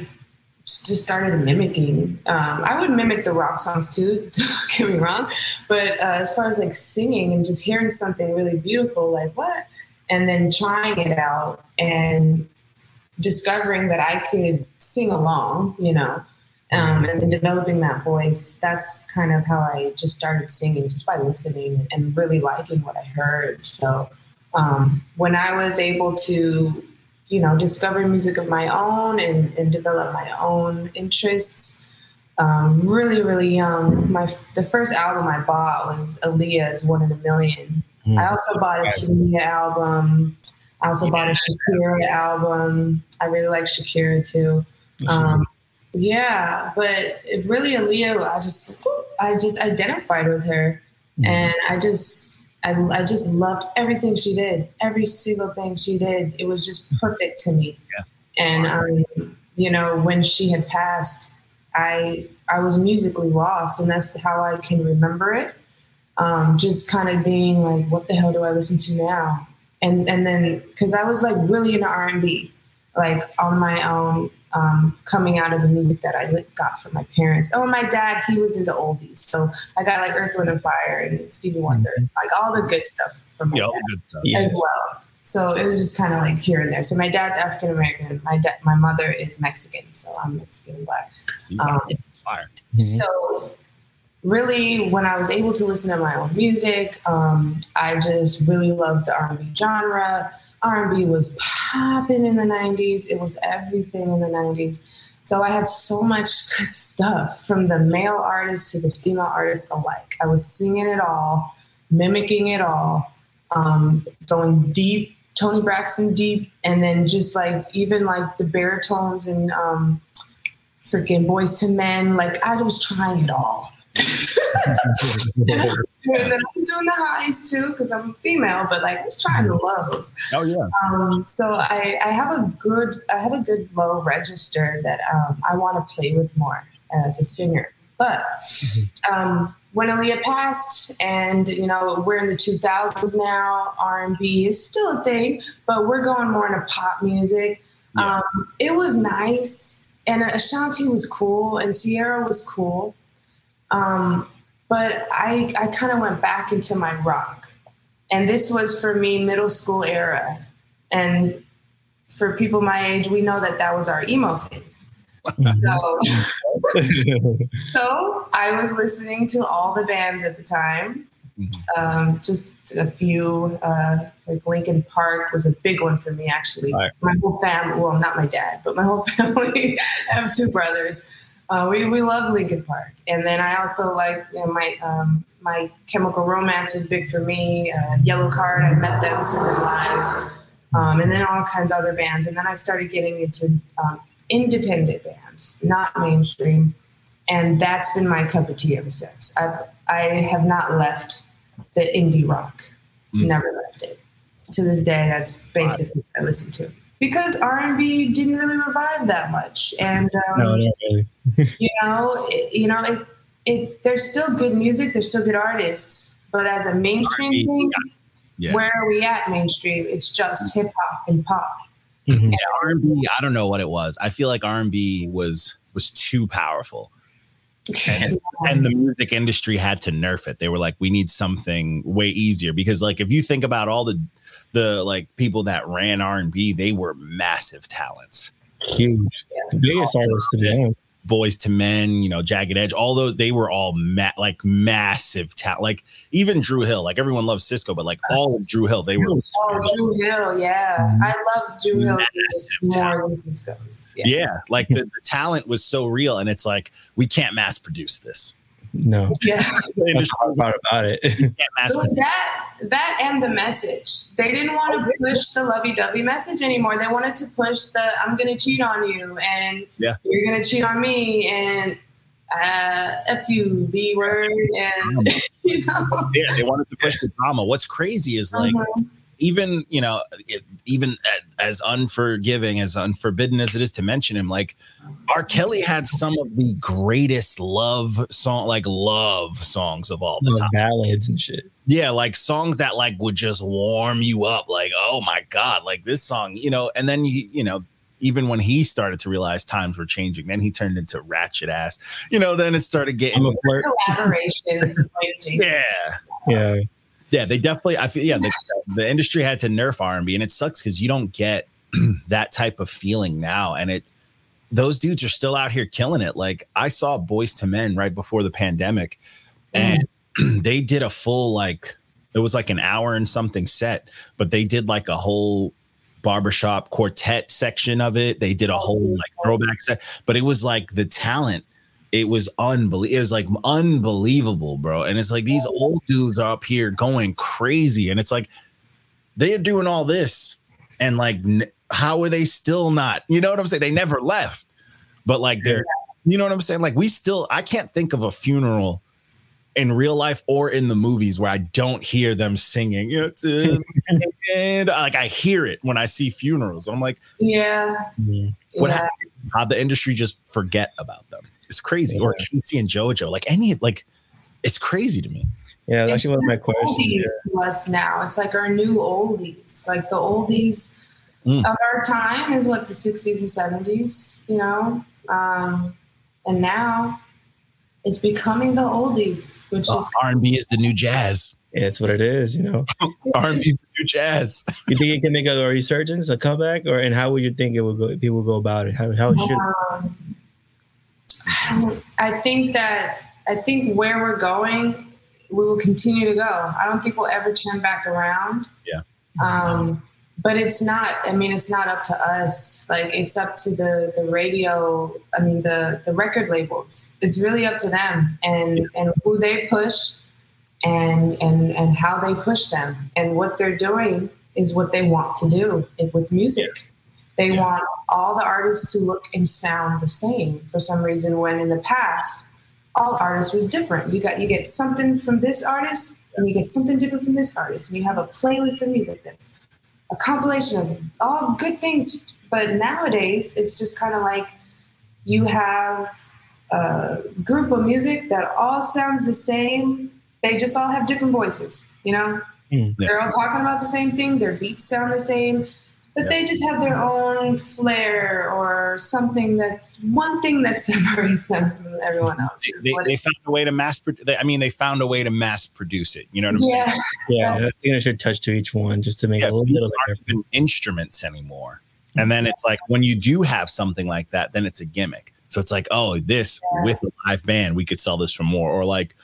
just started mimicking. Um, I would mimic the rock songs too. (laughs) Don't get me wrong, but uh, as far as like singing and just hearing something really beautiful, like what, and then trying it out and discovering that I could sing along, you know, um, and then developing that voice. That's kind of how I just started singing, just by listening and really liking what I heard. So um, when I was able to you know, discover music of my own and, and develop my own interests. Um, really, really young. My the first album I bought was Aaliyah's "One in a Million. Mm. I also bought a Tamia album. I also bought a Shakira album. I really like Shakira too. Um, yeah, but really Aaliyah, I just I just identified with her, and I just I, I just loved everything she did, every single thing she did. It was just perfect to me. Yeah. And um, you know, when she had passed, I I was musically lost, and that's how I can remember it. Um, just kind of being like, what the hell do I listen to now? And and then because I was like really into R and B, like on my own, um, coming out of the music that I got from my parents. Oh, and my dad, he was into oldies, so I got like Earth, Wind, and Fire and Stevie Wonder, like all the good stuff from my Yep, dad good stuff. Yeah. as well. So it was just kind of like here and there. So my dad's African American. My da- my mother is Mexican, so I'm Mexican and black. Um, it's fire. Mhm. So really, when I was able to listen to my own music, um, I just really loved the R&B genre. R&B was popping in the 90s. It was everything in the 90s. So I had so much good stuff from the male artists to the female artists alike. I was singing it all, mimicking it all, um, going deep, Toni Braxton deep, and then just like even like the baritones and um, freaking Boyz II Men. Like I was trying it all. (laughs) and, I was doing, then I'm doing the highs too because I'm a female, but like I was trying the lows. Oh yeah. Um, so I, I have a good I have a good low register that um, I want to play with more as a singer. But um, when Aaliyah passed, and you know we're in the 2000s now, R&B is still a thing, but we're going more into pop music. Yeah. Um, it was nice, and Ashanti was cool, and Ciara was cool. Um, but I I kind of went back into my rock, and this was for me middle school era, and for people my age, we know that that was our emo phase. So, so I was listening to all the bands at the time. Um, just a few, uh, like Linkin Park was a big one for me, actually. Right. My whole family, well, not my dad, but my whole (laughs) family, I have two brothers. Uh, we, we love Linkin Park. And then I also like, you know, my, um, my Chemical Romance was big for me. Uh, Yellowcard, I met them live. Um, and then all kinds of other bands. And then I started getting into um, independent bands, not mainstream. And that's been my cup of tea ever since. I've, I have not left the indie rock. Mm. Never left it. To this day, that's basically what I listen to. Because R&B didn't really revive that much. And, um, no, not really. (laughs) you know, it, you know, it, it, there's still good music, there's still good artists, but as a mainstream R&B, thing, Yeah. where are we at mainstream? It's just hip hop and pop. Mhm. R&B, I don't know what it was. I feel like R&B was was too powerful. (laughs) and, and the music industry had to nerf it. They were like, we need something way easier because, like, if you think about all the the like people that ran R and B, they were massive talents, Huge. The biggest artist, to be honest. Boyz II Men, you know, Jagged Edge, all those they were all ma- like massive talent. Like even Dru Hill, like everyone loves Sisqo, but like all of Dru Hill, they were Oh, Dru Hill, yeah. Mm-hmm. I love Dru Hill more than Sisqo's. Yeah. yeah, like the, the talent was so real, and it's like we can't mass produce this. No. (laughs) Yeah. That's the hard part about it. We can't (laughs) mass So that that and the message. They didn't want to push the lovey-dovey message anymore. They wanted to push the I'm gonna cheat on you and Yeah. you're gonna cheat on me and uh F you, B word and (laughs) you know. yeah, they wanted to push the drama. What's crazy is like Uh-huh. Even you know even as unforgiving as unforbidden as it is to mention him like r kelly had some of the greatest love song like love songs of all the Love time ballads and shit. yeah like songs that like would just warm you up like oh my god like this song you know and then you you know even when he started to realize times were changing then he turned into ratchet ass you know then it started getting a flirt. Collaborations. (laughs) yeah Yeah. Yeah, they definitely. I feel yeah, the, the industry had to nerf R and B, and it sucks because you don't get (clears throat) that type of feeling now. And it, those dudes are still out here killing it. Like I saw Boyz II Men right before the pandemic, and (clears throat) they did a full like it was like an hour and something set, but they did like a whole barbershop quartet section of it. They did a whole like throwback set, but it was like the talent. It was unbelievable. It was like unbelievable, bro. And it's like these old dudes are up here going crazy, and it's like they're doing all this, and like, how are they still not? You know what I'm saying? They never left, but like they're, you know what I'm saying? Like we still, I can't think of a funeral in real life or in the movies where I don't hear them singing. You know, (laughs) and like I hear it when I see funerals. I'm like, Yeah. Mhm. What yeah. happened? how the industry just forget about them. It's crazy. Or K-Ci and JoJo, like any of like, it's crazy to me. Yeah, that's It's actually one of my just questions. oldies to us now. It's like our new oldies. Like the oldies Mm. of our time is what the 60s and 70s, you know? Um, and now it's becoming the oldies, which is R and B is the new jazz. Yeah, it's what it is, you know. (laughs) R and B is the new jazz. You think it can make a resurgence, a comeback, or and how would you think it would go? People go about it. How how should? Um, I think that I think where we're going, we will continue to go. I don't think we'll ever turn back around. Yeah. Um, but it's not. I mean, it's not up to us. Like it's up to the the radio. I mean, the the record labels. It's really up to them and and who they push, and and and how they push them and what they're doing is what they want to do with music. They Yeah. want all the artists to look and sound the same for some reason. When in the past, all artists was different. You got you get something from this artist, and you get something different from this artist, and you have a playlist of music that's a compilation of all good things. But nowadays, it's just kind of like you have a group of music that all sounds the same. They just all have different voices, you know. Hmm. Yeah. They're all talking about the same thing. Their beats sound the same, but Yeah. they just have their own flair or something that's one thing that (laughs) separates them from everyone else. They, they, they found a way to mass. Pro- they, I mean, they found a way to mass produce it. You know what I'm saying? yeah, (laughs) Yeah, That's- I think I should touch to each one just to make Yeah, it a little beats bit aren't even instruments anymore. And then it's like when you do have something like that, then it's a gimmick. So it's like, oh, this Yeah. with a live band, we could sell this for more. Or like,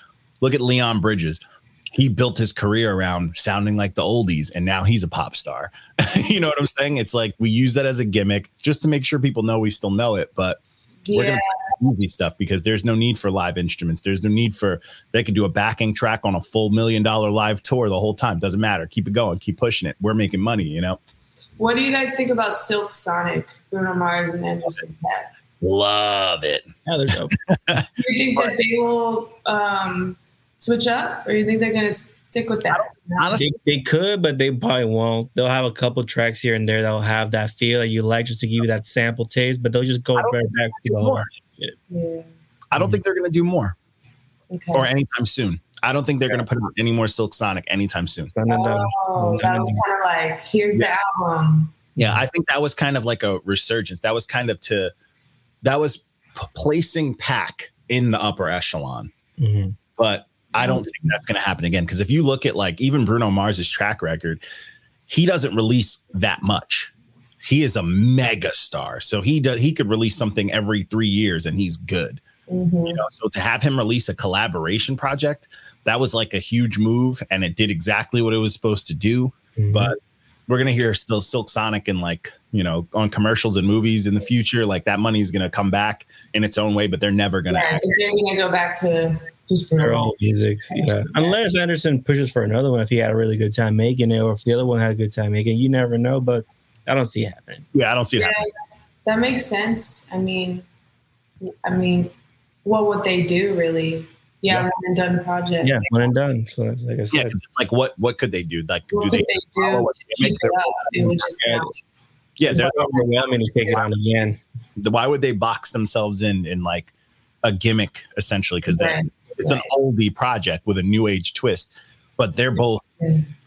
look at Leon Bridges. He built his career around sounding like the oldies, and now he's a pop star. (laughs) you know what I'm saying? It's like we use that as a gimmick just to make sure people know we still know it. But we're gonna easy stuff because there's no need for live instruments. There's no need for they could do a backing track on a full million dollar live tour the whole time. Doesn't matter. Keep it going. Keep pushing it. We're making money. You know. What do you guys think about Silk Sonic, Bruno Mars, and Anderson Paak? Love it. yeah, they're dope. Do (laughs) you think that they will um, switch up, or you think they're going to stick with that? Honestly, they, they could, but they probably won't. They'll have a couple tracks here and there that'll have that feel that you like just to give you that sample taste, but they'll just go right back to the more. whole. Yeah. I don't think they're going to do more Okay. or anytime soon. I don't think they're going to put out any more Silk Sonic anytime soon. No, no, no. Oh, that was kind of like here's the album. Yeah, I think that was kind of like a resurgence. That was kind of to that was p- placing Paak in the upper echelon. Mhm. But I don't think that's going to happen again because if you look at like even Bruno Mars's track record, he doesn't release that much. He is a mega star, so he does he could release something every three years and he's good. Mhm. You know, so to have him release a collaboration project, that was like a huge move, and it did exactly what it was supposed to do. Mhm. But we're gonna hear still Silk Sonic and like you know on commercials and movies in the future. Like that money is gonna come back in its own way, but they're never gonna. But they're gonna go back to just their Bruno. own music, yeah. Unless Anderson pushes for another one, if he had a really good time making it, or if the other one had a good time making, it, you never know. But I don't see it happening. Yeah, I don't see Yeah, that. that makes sense. I mean, I mean, what would they do really? Yeah, Yeah. one and done project. Yeah, one and done. So like I Yeah, said, because it's like what what could they do? Like What do they? they do what they keep make it up? It would just Yeah. Yeah, they're, overwhelming to take it on again. why would they box themselves in in like a gimmick essentially? Because Right. It's an oldie project with a new age twist, but they're both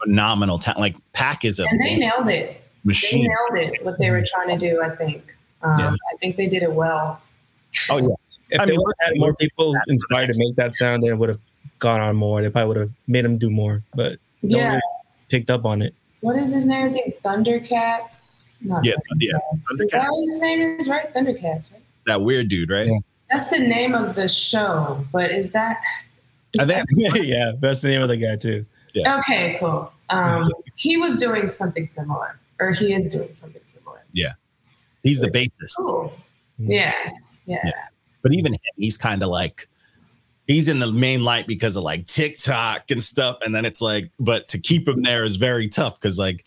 phenomenal. Ta- like Paak is a and they nailed it. They machine. nailed it. What they were trying to do, I think. Um, Yeah. I think they did it well. Oh yeah, If I they mean, would have had more people inspired to make that sound, they would have gone on more. They probably would have made them do more, but no one Yeah. really picked up on it. What is his name? I think Thundercats. Not Yeah, yeah, Thundercats. Is that what his name is? Right, Thundercats. Right? that weird dude, right? Yeah. That's the name of the show. But is that? I think (laughs) (laughs) yeah, that's the name of the guy too. Okay, cool. Um, he was doing something similar, or he is doing something similar. Yeah, he's the bassist. Cool. Mm-hmm. Yeah, yeah. Yeah. But even him, he's kind of like he's in the main light because of like TikTok and stuff. And then it's like, but to keep him there is very tough because like,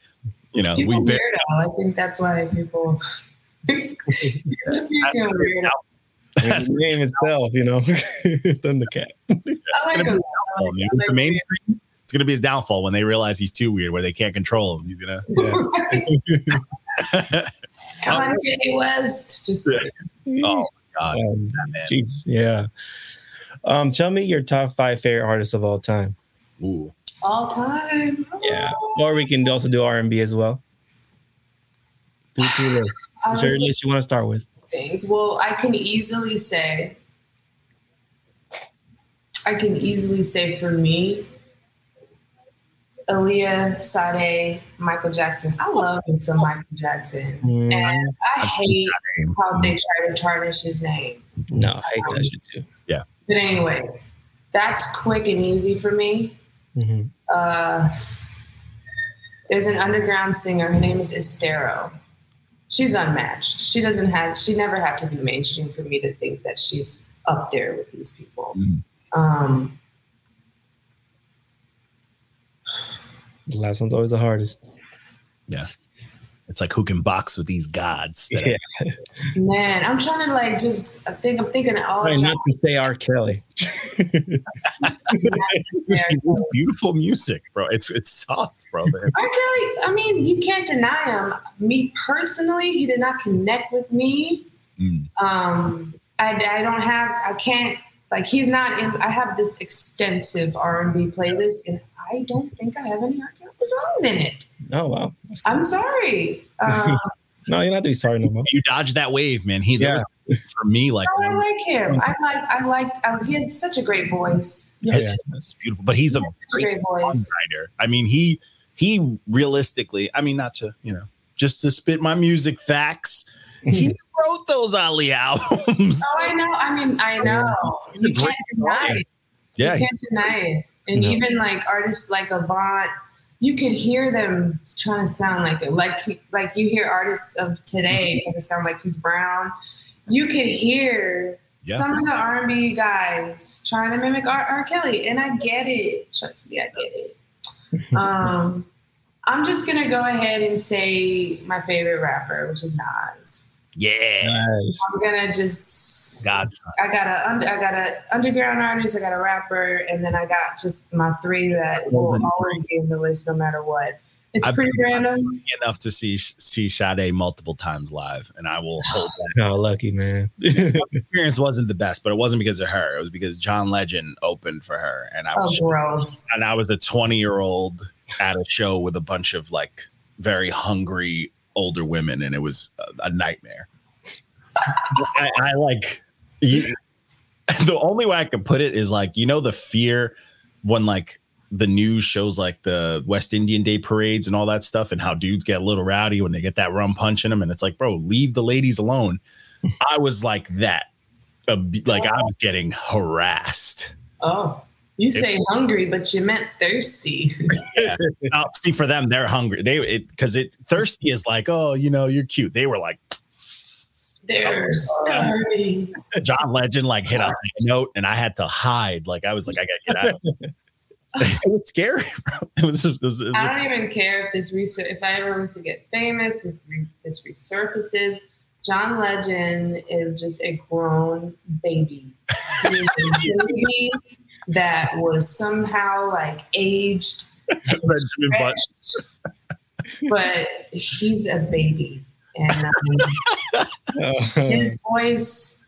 you know, He's we a bear- weirdo. I think that's why people. (laughs) He's a freaking weirdo. An out- That's the name itself, you know, (laughs) Thundercat. I like gonna him. his downfall, man. With the main screen, it's gonna be his downfall when they realize he's too weird, where they can't control him. He's gonna. Yeah. (laughs) (laughs) Kanye West. Just oh God, Um, that man. jeez, yeah. Um, tell me your top five favorite artists of all time. Ooh. all time. Yeah, or we can also do R and B as well. Do two lists. I Whichever was list you want to start with. Things. Well, I can easily say, I can easily say for me, Aaliyah, Sade, Michael Jackson. I love me some Michael Jackson, Mm, and I hate how they try to tarnish his name. no, I hate that shit too. Yeah. But anyway, that's quick and easy for me. Mhm. Uh, there's an underground singer. Her name is Estero. She's unmatched. She doesn't have. She never had to be mainstream for me to think that she's up there with these people. Mhm. Um, The last one's always the hardest. Yeah. It's like who can box with these gods? that are- Yeah, man, I'm trying to like just. I think I'm thinking of all. Not to say R. Kelly. Mayer. Beautiful music, bro. It's it's tough, bro. man. R. Kelly, I mean, you can't deny him. Me personally, he did not connect with me. Mm. Um, I, I don't have, I can't, like, he's not in, I have this extensive R&B playlist, and I don't think I have any R. Kelly songs in it. Oh wow. I'm sorry. (laughs) Um, No, you're not have to be sorry no more. You dodged that wave, man. He there Yeah. was for me like no, I like him. I like, I like, I, he has such a great voice. Yeah. it's, it's beautiful, but he's a Such a great great voice. songwriter. I mean, he he realistically, I mean, not to you know, just to spit my music facts. (laughs) He wrote those Ali albums. Oh, I know. I mean, I know. He's You can't deny it. Yeah, you can't deny it. And No. even like artists like Avant, you could hear them trying to sound like it. Like like you hear artists of today Mm-hmm. trying to sound like Chris Brown. You could hear Yeah. some of the R and B guys trying to mimic R-, R. Kelly, and I get it. Trust me, I get it. (laughs) um, I'm just gonna go ahead and say my favorite rapper, which is Nas. yeah, Nice. I'm gonna just God's I got a under, I got a underground artist, I got a rapper, and then I got just my three that will always be in the list no matter what. It's I've pretty been- random. enough to see see Sade multiple times live, and I will hold (sighs) that. Oh, lucky man. (laughs) experience wasn't the best, but it wasn't because of her. It was because John Legend opened for her, and I Oh, was gross. and I was a 20 year old at a show with a bunch of like very hungry older women, and it was a, a nightmare. (laughs) I, I like you, (laughs) the only way I can put it is like you know the fear when like the news shows like the West Indian Day parades and all that stuff, and how dudes get a little rowdy when they get that rum punch in them, and it's like, bro, leave the ladies alone. (laughs) I was like that, like I was getting harassed. Oh, you say hungry, but you meant thirsty. (laughs) Now, see, for them, they're hungry. They because it thirsty is like, oh, you know, you're cute. They were like, They're starving. (laughs) John Legend like hit a note, and I had to hide. Like I was like, I gotta get out. (laughs) it was scary. It was. It was, it was I don't even care if this research, if I ever was to get famous, this this resurfaces. John Legend is just a grown baby. (laughs) He is a baby that was somehow like aged, but he's a baby, and um, (laughs) his voice,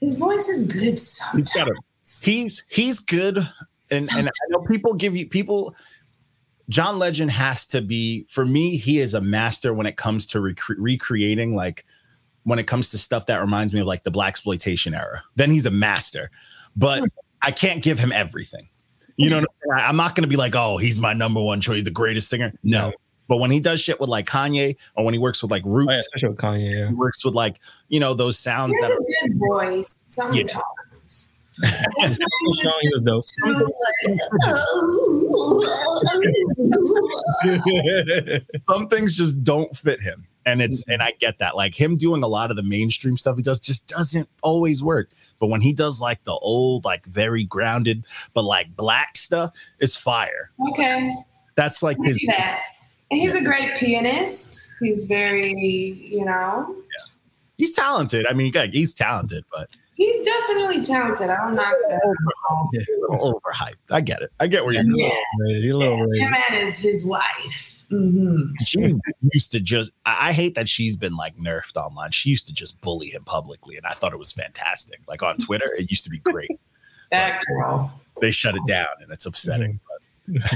his voice is good He's got a- sometimes. he's he's good, and and I know people give you people. John Legend has to be for me. He is a master when it comes to recre- recreating, like when it comes to stuff that reminds me of like the black exploitation era. Then he's a master, but hmm. I can't give him everything. You know, hmm. what I'm, saying? I'm not going to be like, oh, he's my number one choice, the greatest singer. No, but when he does shit with like Kanye, or when he works with like oh, yeah, Roots, Kanye. Yeah. he works with like you know those sounds that are good voice sometimes. This song he was dope. Oh. (laughs) some things just don't fit him and it's and i get that. Like him doing a lot of the mainstream stuff he does just doesn't always work. But when he does like the old like very grounded but like black stuff is fire. Okay, that's like his that. And he's a great pianist. He's very, you know, he's talented. I mean he's talented but he's definitely talented. I don't knock that. a little overhyped i get it i get where you're Yeah, You're a little yeah. rated. him and his his wife. hmm she used to just I, I hate that she's been like nerfed online she used to just bully him publicly and i thought it was fantastic like on twitter it used to be great That girl. they shut it down and it's upsetting but (laughs)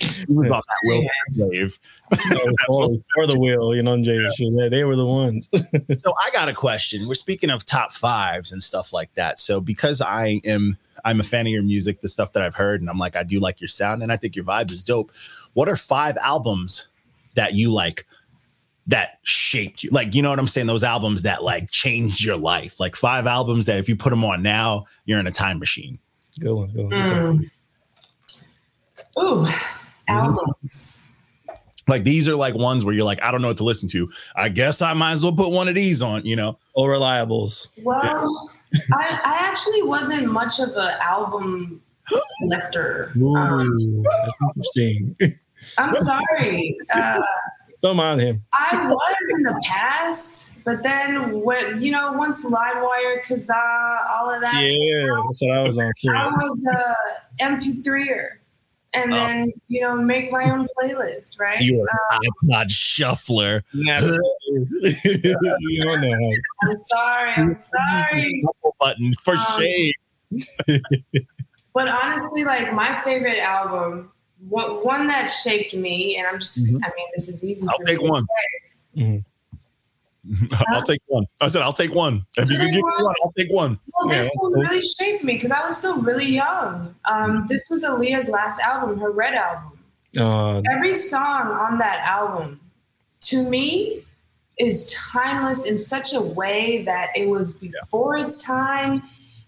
he was on that Will wave (laughs) or, or the (laughs) wheel, you know, and Jay shit. They, they were the ones. (laughs) so I got a question. We're speaking of top fives and stuff like that. So because I am I'm a fan of your music, the stuff that I've heard, and I'm like, I do like your sound, and I think your vibe is dope. What are five albums that you like that shaped you? Like, you know what I'm saying? Those albums that like changed your life. Like five albums that if you put them on now, you're in a time machine. Good one. Good one. Mm. Ooh, albums. Like these are like ones where you're like, I don't know what to listen to. I guess I might as well put one of these on, you know? All reliables. Well, I, I actually wasn't much of an album collector. Ooh, Um, that's interesting. I'm sorry. Uh, Don't mind him. I was in the past, but then when you know, once LimeWire, Kazaa, all of that, Yeah, that's what I was on too. I was a MP3er, and Oh. then you know, make my own playlist, right? You are an iPod shuffler. Never. (laughs) you don't know. I'm sorry. I'm sorry. Button for Um, shame. (laughs) But honestly, like my favorite album, one, one that shaped me, and I'm just, Mhm. I mean, this is easy. I'll take me to one. say. (laughs) I'll take one. I said I'll take one. If you can give me one. one, I'll take one. Well, this that's one really shaped me because I was still really young. Um, this was Aaliyah's last album, her Red album. Uh, Every song on that album, to me, is timeless in such a way that it was before its time,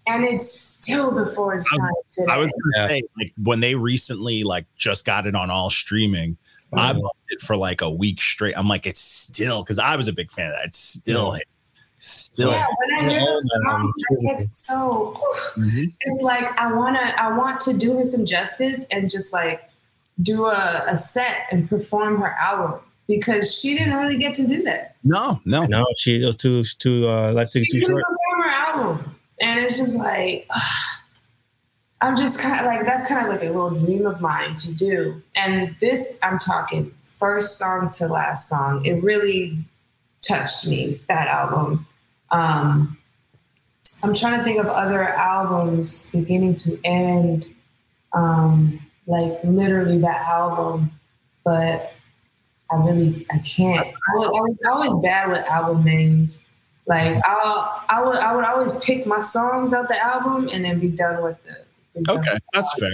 and it's still before its I- time today. I was gonna say, like when they recently like just got it on all streaming, I loved it for like a week straight. I'm like, it's still because I was a big fan of that. It still Yeah. hits. Still. yeah, when I hear those songs, album. I get so. Mhm. (sighs) It's like I wanna, I want to do her some justice and just like do a, a set and perform her album because she didn't really get to do that. No, no. no, she was too too uh life took She too didn't short. perform her album, and it's just like (sighs) I'm just kind of like that's kind of like a little dream of mine to do. And this, I'm talking first song to last song. It really touched me that album. Um, I'm trying to think of other albums beginning to end, um, like literally that album, but I really I can't. I was, I was always bad with album names. Like I'll I would I would always pick my songs out the album and then be done with it. Be done Okay, that's fair.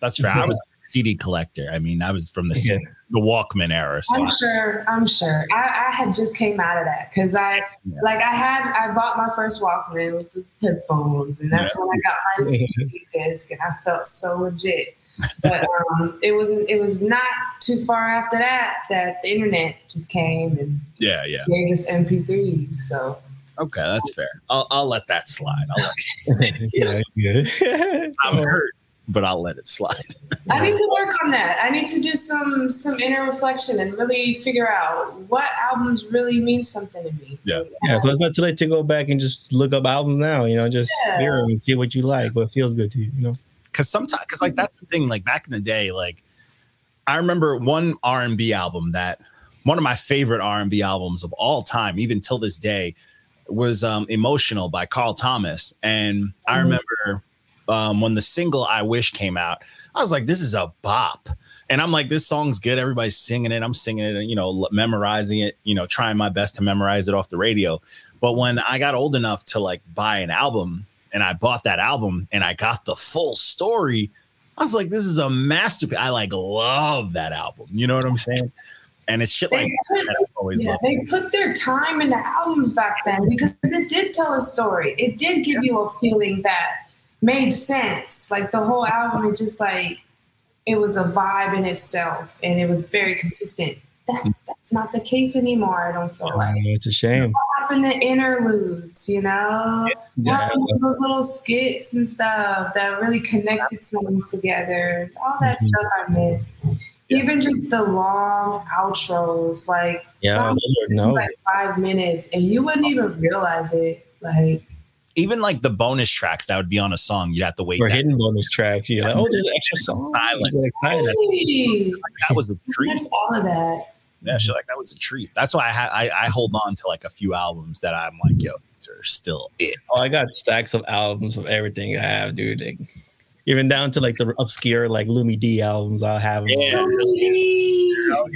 That's fair. I was a CD collector. I mean, I was from the Yeah. the Walkman era. So I'm sure. I'm sure. I, I had just came out of that because I Yeah. like I had I bought my first Walkman with the headphones, and that's when I got my CD disc, and I felt so legit. But um, it was it was not too far after that that the internet just came and yeah, yeah. gave us MP3s. So Okay, that's fair. I'll, I'll let that slide. I'll let, (laughs) (laughs) yeah, good. (laughs) I'm hurt, but I'll let it slide. I need to work on that. I need to do some some inner reflection and really figure out what albums really mean something to me. Yeah. Yeah, so it's not too late to go back and just look up albums now. You know, just Yeah. hear them and see what you like, what feels good to you. You know, Because sometimes, because like that's the thing. Like back in the day, like I remember one R and B album that one of my favorite R and B albums of all time, even till this day, was um, "Emotional" by Carl Thomas. And I Mhm. remember um, when the single "I Wish" came out, I was like, "This is a bop." And I'm like, this song's good. Everybody's singing it. I'm singing it, and you know, memorizing it. You know, trying my best to memorize it off the radio. But when I got old enough to like buy an album, and I bought that album, and I got the full story, I was like, this is a masterpiece. I like love that album. You know what I'm saying? And it's shit like They put- that. I've always Yeah, loved. they put their time into albums back then because it did tell a story. It did give you a feeling that made sense. Like the whole album, it just like it was a vibe in itself, and it was very consistent. That that's not the case anymore. I don't feel like. it's a shame. What happened to interludes? You know, what Yeah. happened to those little skits and stuff that really connected songs together? All that Mhm. stuff I miss. Even just the long outros, like Yeah, songs those used to are be no. like five minutes, and you wouldn't even realize it. Like, Even like the bonus tracks that would be on a song, you'd have to wait. Or That, hidden bonus tracks. You're like, oh, there's an extra song. (laughs) Silence. You get that was a treat. miss all of that. Yeah, shit like that was a treat. That's why I, ha- I I hold on to like a few albums that I'm like, yo, these are still it. Oh, I got stacks of albums of everything I have, dude. Like, even down to like the obscure like Lumidee albums, I'll have them. Yeah.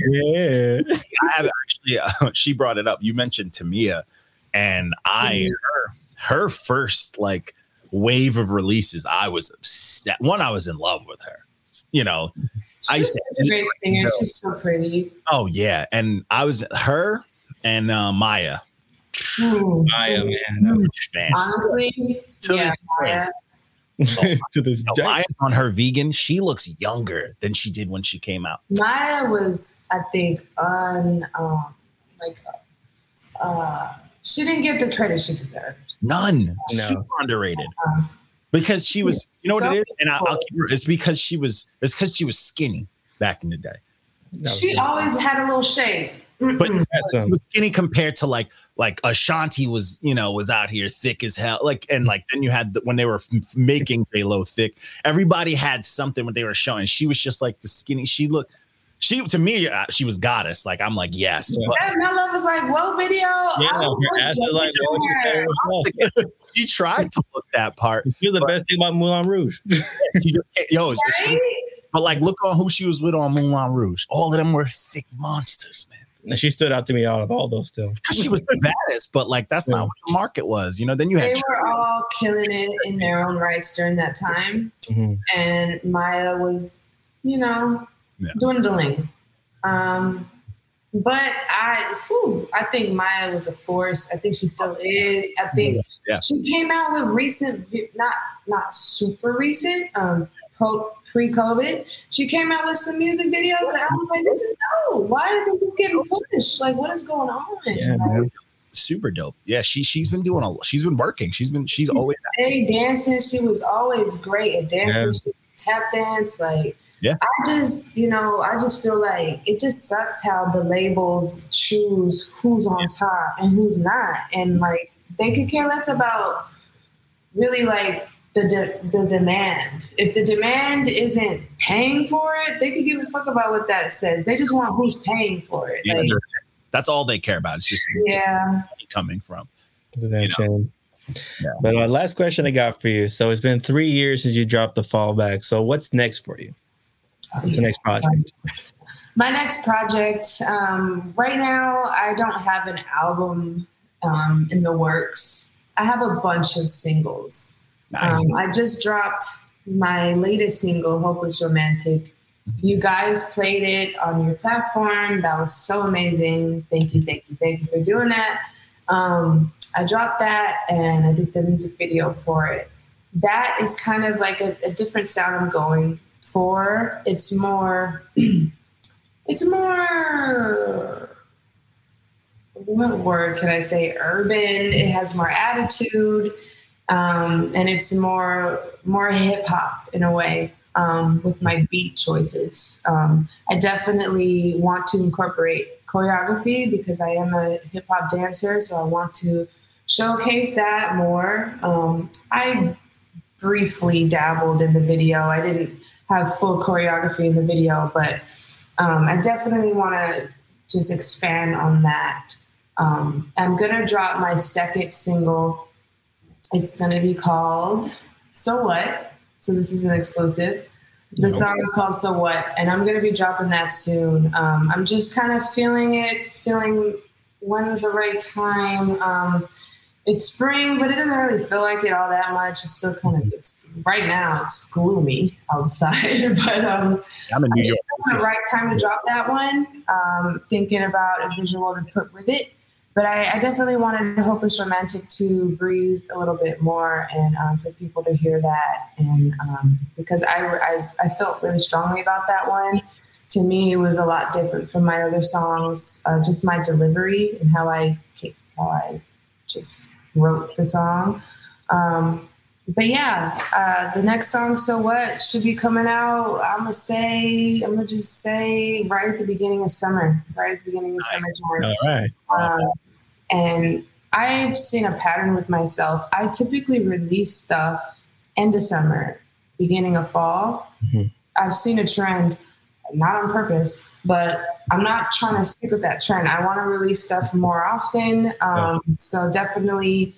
Yeah. I have actually. Uh, (laughs) she brought it up. You mentioned Tamia, and I her her first like wave of releases. I was obsessed. One, I was in love with her. You know, I She's used to such a great singer. No. She's so pretty. Oh yeah, and I was her and uh, Mya. Hmm. I am, man. Huge fan. Honestly, To yeah, this day. (laughs) To this No, day. Mya's on her vegan. She looks younger than she did when she came out. Mya was, I think, on um, like, uh, she didn't get the credit she deserved. None. No. Super underrated. Because she was, you know what it is, and I, I'll keep her. It's because she was. It's because she was skinny back in the day. She good. always had a little shape. Mm-mm. But That's, she was skinny compared to like like Ashanti was, you know, was out here thick as hell. Like and like then you had the, when they were f- making J Lo thick, everybody had something when they were showing. She was just like the skinny. She looked. She to me, uh, she was goddess. Like I'm like yes, Yeah. but that my love was like, whoa, video. yeah, I was her so like, jealous of she's better her. herself. she tried to look that part. She was the best thing about Moulin Rouge. (laughs) She just, yo, she- but like look on who she was with on Moulin Rouge. All of them were thick monsters, man. And she stood out to me out of all those still. Because she was the baddest, but like that's not what the market was. You know, then you had They had were all killing it in their own rights during that time. Mhm. and Mya was, you know, Yeah. dwindling. Um, but I, whew, I think Mya was a force. I think she still is. I think Yeah. she came out with recent, not not super recent, um, pro, pre-COVID. She came out with some music videos, and I was like, "This is dope. Why isn't this getting pushed? Like, what is going on?" Yeah, Like, super dope. Yeah, she she's been doing a she's been working. She's been she's she always dancing. She was always great at dancing. Yeah. She tap dance. Like, Yeah. I just, you know, I just feel like it just sucks how the labels choose who's on top and who's not, and like they could care less about really like the de- the demand. If the demand isn't paying for it, they could give a fuck about what that says. They just want who's paying for it. Yeah, Like, that's, that's all they care about. It's just yeah. coming from. It's You know. Yeah. But uh, last question I got for you. So it's been three years since you dropped the fallback. So what's next for you? What's the next project? (laughs) My next project, um, right now, I don't have an album um, in the works. I have a bunch of singles. Nice. Um, I just dropped my latest single, Hopeless Romantic. You guys played it on your platform. That was so amazing. Thank you, thank you, thank you for doing that. Um, I dropped that and I did the music video for it. That is kind of like a, a different sound I'm going for. It's more, (clears throat) it's more, what word can I say? Urban. It has more attitude um, and it's more more hip hop in a way um, with my beat choices. Um, I definitely want to incorporate choreography because I am a hip hop dancer, so I want to showcase that more. Um, I briefly dabbled in the video. I didn't have full choreography in the video, but um, I definitely want to just expand on that. Um, I'm gonna drop my second single it's going to be called So What. So this is an explosive. The song is called So What, and I'm going to be dropping that soon. Um, I'm just kind of feeling it, feeling when's the right time. Um, it's spring, but it doesn't really feel like it all that much. It's still kind of it's, right now. It's gloomy outside, (laughs) but um, I'm in New York. the right time to drop that one. Um, thinking about a visual to put with it but I, I, definitely wanted Hopeless Romantic to breathe a little bit more and um, for people to hear that. And um, because I, I, I, felt really strongly about that one. To me, it was a lot different from my other songs, uh, just my delivery and how I, how I just wrote the song. Um, but yeah, uh, the next song, So What, should be coming out. I'm going to say, I'm going to just say right at the beginning of summer, right at the beginning of nice. summertime. All right. Um, and I've seen a pattern with myself. I typically release stuff end of summer, beginning of fall. Mm-hmm. I've seen a trend, not on purpose, but I'm not trying to stick with that trend. I want to release stuff more often. Um, yeah. So definitely,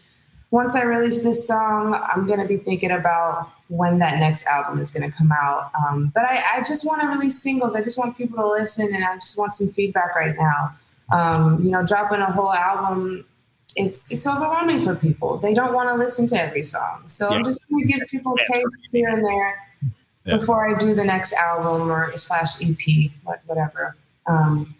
once I release this song, I'm going to be thinking about when that next album is going to come out. Um, but I, I just want to release singles. I just want people to listen, and I just want some feedback right now. Um, you know, dropping a whole album, it's it's overwhelming for people. They don't want to listen to every song. So yeah. I'm just going to give people tastes here and there yeah. before I do the next album or slash EP, whatever. Um,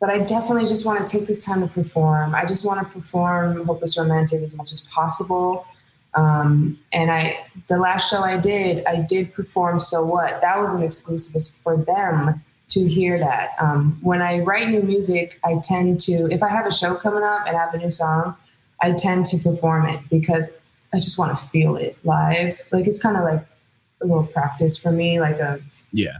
but I definitely just want to take this time to perform. I just want to perform Hopeless Romantic as much as possible. Um, and I, the last show I did, I did perform So What. That was an exclusive for them to hear that. Um, when I write new music, I tend to, if I have a show coming up and I have a new song, I tend to perform it because I just want to feel it live. Like it's kind of like a little practice for me, like a yeah.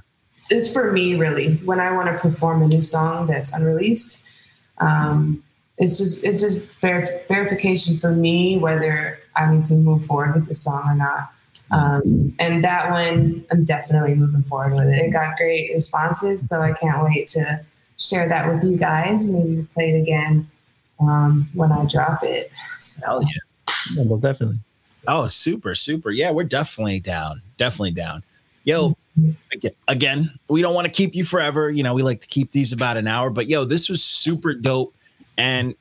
It's for me really when I want to perform a new song that's unreleased. Um, it's just it's just ver- verification for me whether I need to move forward with the song or not. Um, and that one, I'm definitely moving forward with it. It got great responses, so I can't wait to share that with you guys. Maybe play it again um, when I drop it. So. Hell yeah. yeah, well, definitely. Oh, super, super. Yeah, we're definitely down. Definitely down. Yo, again, we don't want to keep you forever. You know, we like to keep these about an hour, but yo, this was super dope. And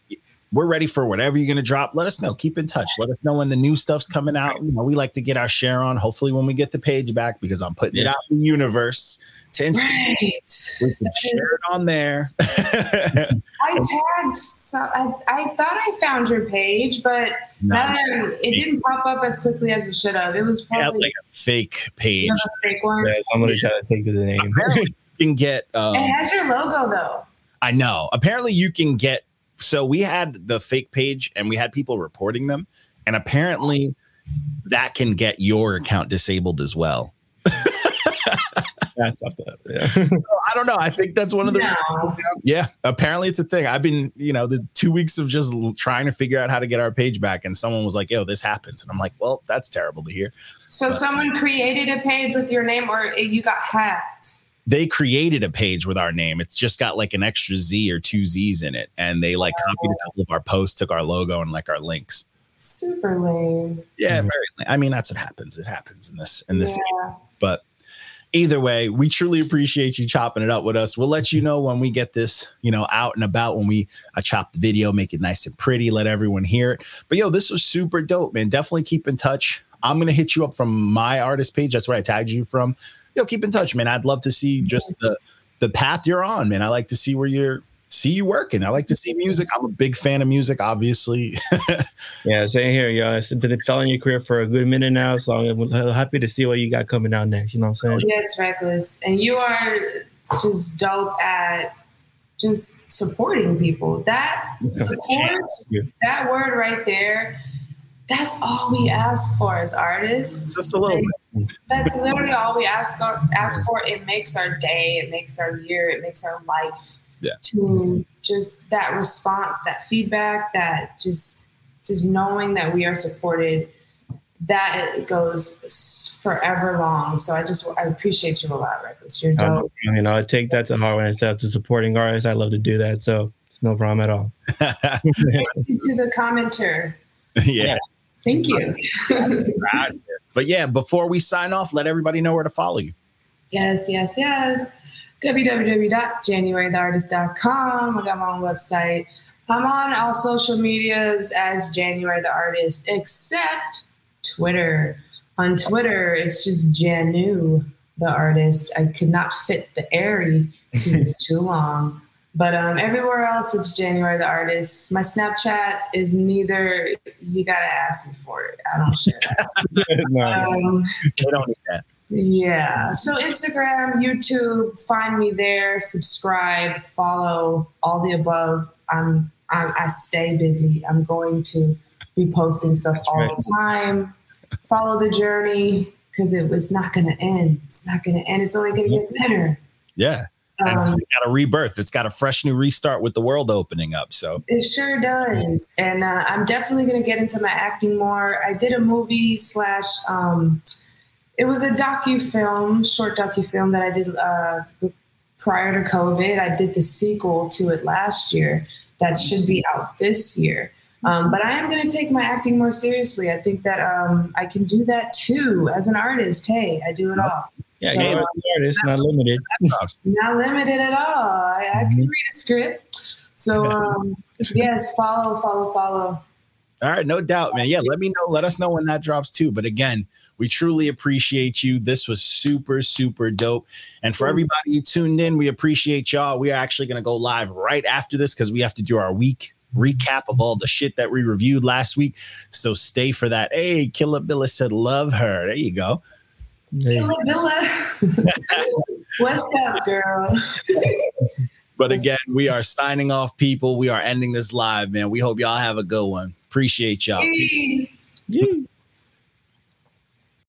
we're ready for whatever you're going to drop. Let us know. Keep in touch. Let us know when the new stuff's coming out. You know, we like to get our share on. Hopefully, when we get the page back, because I'm putting yeah. it out in the universe to Instagram. Right. We can share it on there. (laughs) I tagged. So, I, I thought I found your page, but no, it didn't pop up as quickly as it should have. It was probably like a fake page. A fake one. Yeah, somebody tried to take the name. you can get. Um, it has your logo though. I know. Apparently, you can get so we had the fake page and we had people reporting them. And apparently that can get your account disabled as well. (laughs) That's not that yeah. (laughs) So i don't know. I think that's one of the no. yeah apparently it's a thing. I've been you know the two weeks of just trying to figure out how to get our page back and someone was like yo this happens. And i'm like well that's terrible to hear. So but, someone created a page with your name or you got hacked they created a page with our name. It's just got like an extra Z or two Z's in it. And they like copied a couple of our posts, took our logo and like our links. Super lame. Yeah, very lame. I mean, that's what happens. It happens in this in this. Yeah. But either way, we truly appreciate you chopping it up with us. We'll let you know when we get this, you know, out and about when we uh, chop the video, make it nice and pretty, let everyone hear it. But yo, this was super dope, man. Definitely keep in touch. I'm gonna hit you up from my artist page. That's where I tagged you from. Yo, keep in touch, man. I'd love to see just the the path you're on, man. I like to see where you're see you working. I like to see music. I'm a big fan of music, obviously. (laughs) yeah, same here, yo. It's been following your career for a good minute now, so I'm happy to see what you got coming out next. You know what I'm saying? Yes, reckless, and you are just dope at just supporting people. That (laughs) support, that word right there. That's all we ask for as artists. Just a little bit. That's literally all we ask ask for. It makes our day. It makes our year. It makes our life yeah. to just that response, that feedback, that just just knowing that we are supported, that goes forever long. So I just I appreciate you a lot, Reckless. You're dope. you know, I take that to heart when it's to supporting artists. I love to do that. So it's no problem at all. Thank you to the commenter. (laughs) Yeah. Thank you. (laughs) but yeah, before we sign off, let everybody know where to follow you. Yes, yes, yes www.januarytheartist.com. I got my own website. I'm on all social medias as January the Artist, except Twitter. On Twitter, it's just Janu the Artist. I could not fit the airy because it's too long. (laughs) But um, everywhere else, it's January the Artist. My Snapchat is neither. You gotta ask me for it. I don't share that. (laughs) no, um, they don't need that. Yeah. So Instagram, YouTube, find me there, subscribe, follow, all the above. I'm, I'm I stay busy. I'm going to be posting stuff all the time. Follow the journey because it was not going to end. It's not going to end. It's only going to get better. Yeah. Um, got a rebirth. It's got a fresh new restart with the world opening up. So it sure does. And uh, I'm definitely going to get into my acting more. I did a movie slash um, it was a docu film, short docu film that I did uh, prior to COVID. I did the sequel to it last year that should be out this year. Um, but I am going to take my acting more seriously. I think that um, I can do that too as an artist. Hey, I do it all. Yeah, so, um, artist, not limited. not limited at all. I, I can read a script. So um, yes, follow, follow, follow. All right, no doubt, man. Yeah, let me know. Let us know when that drops too. But again, we truly appreciate you. This was super, super dope. And for everybody who tuned in, we appreciate y'all. We are actually going to go live right after this because we have to do our week recap of all the shit that we reviewed last week. So stay for that. Hey, Killa Billa said, love her. There you go. Killa Billa. (laughs) What's up, girl? but again, we are signing off, people. We are ending this live, man. We hope y'all have a good one. Appreciate y'all. Peace.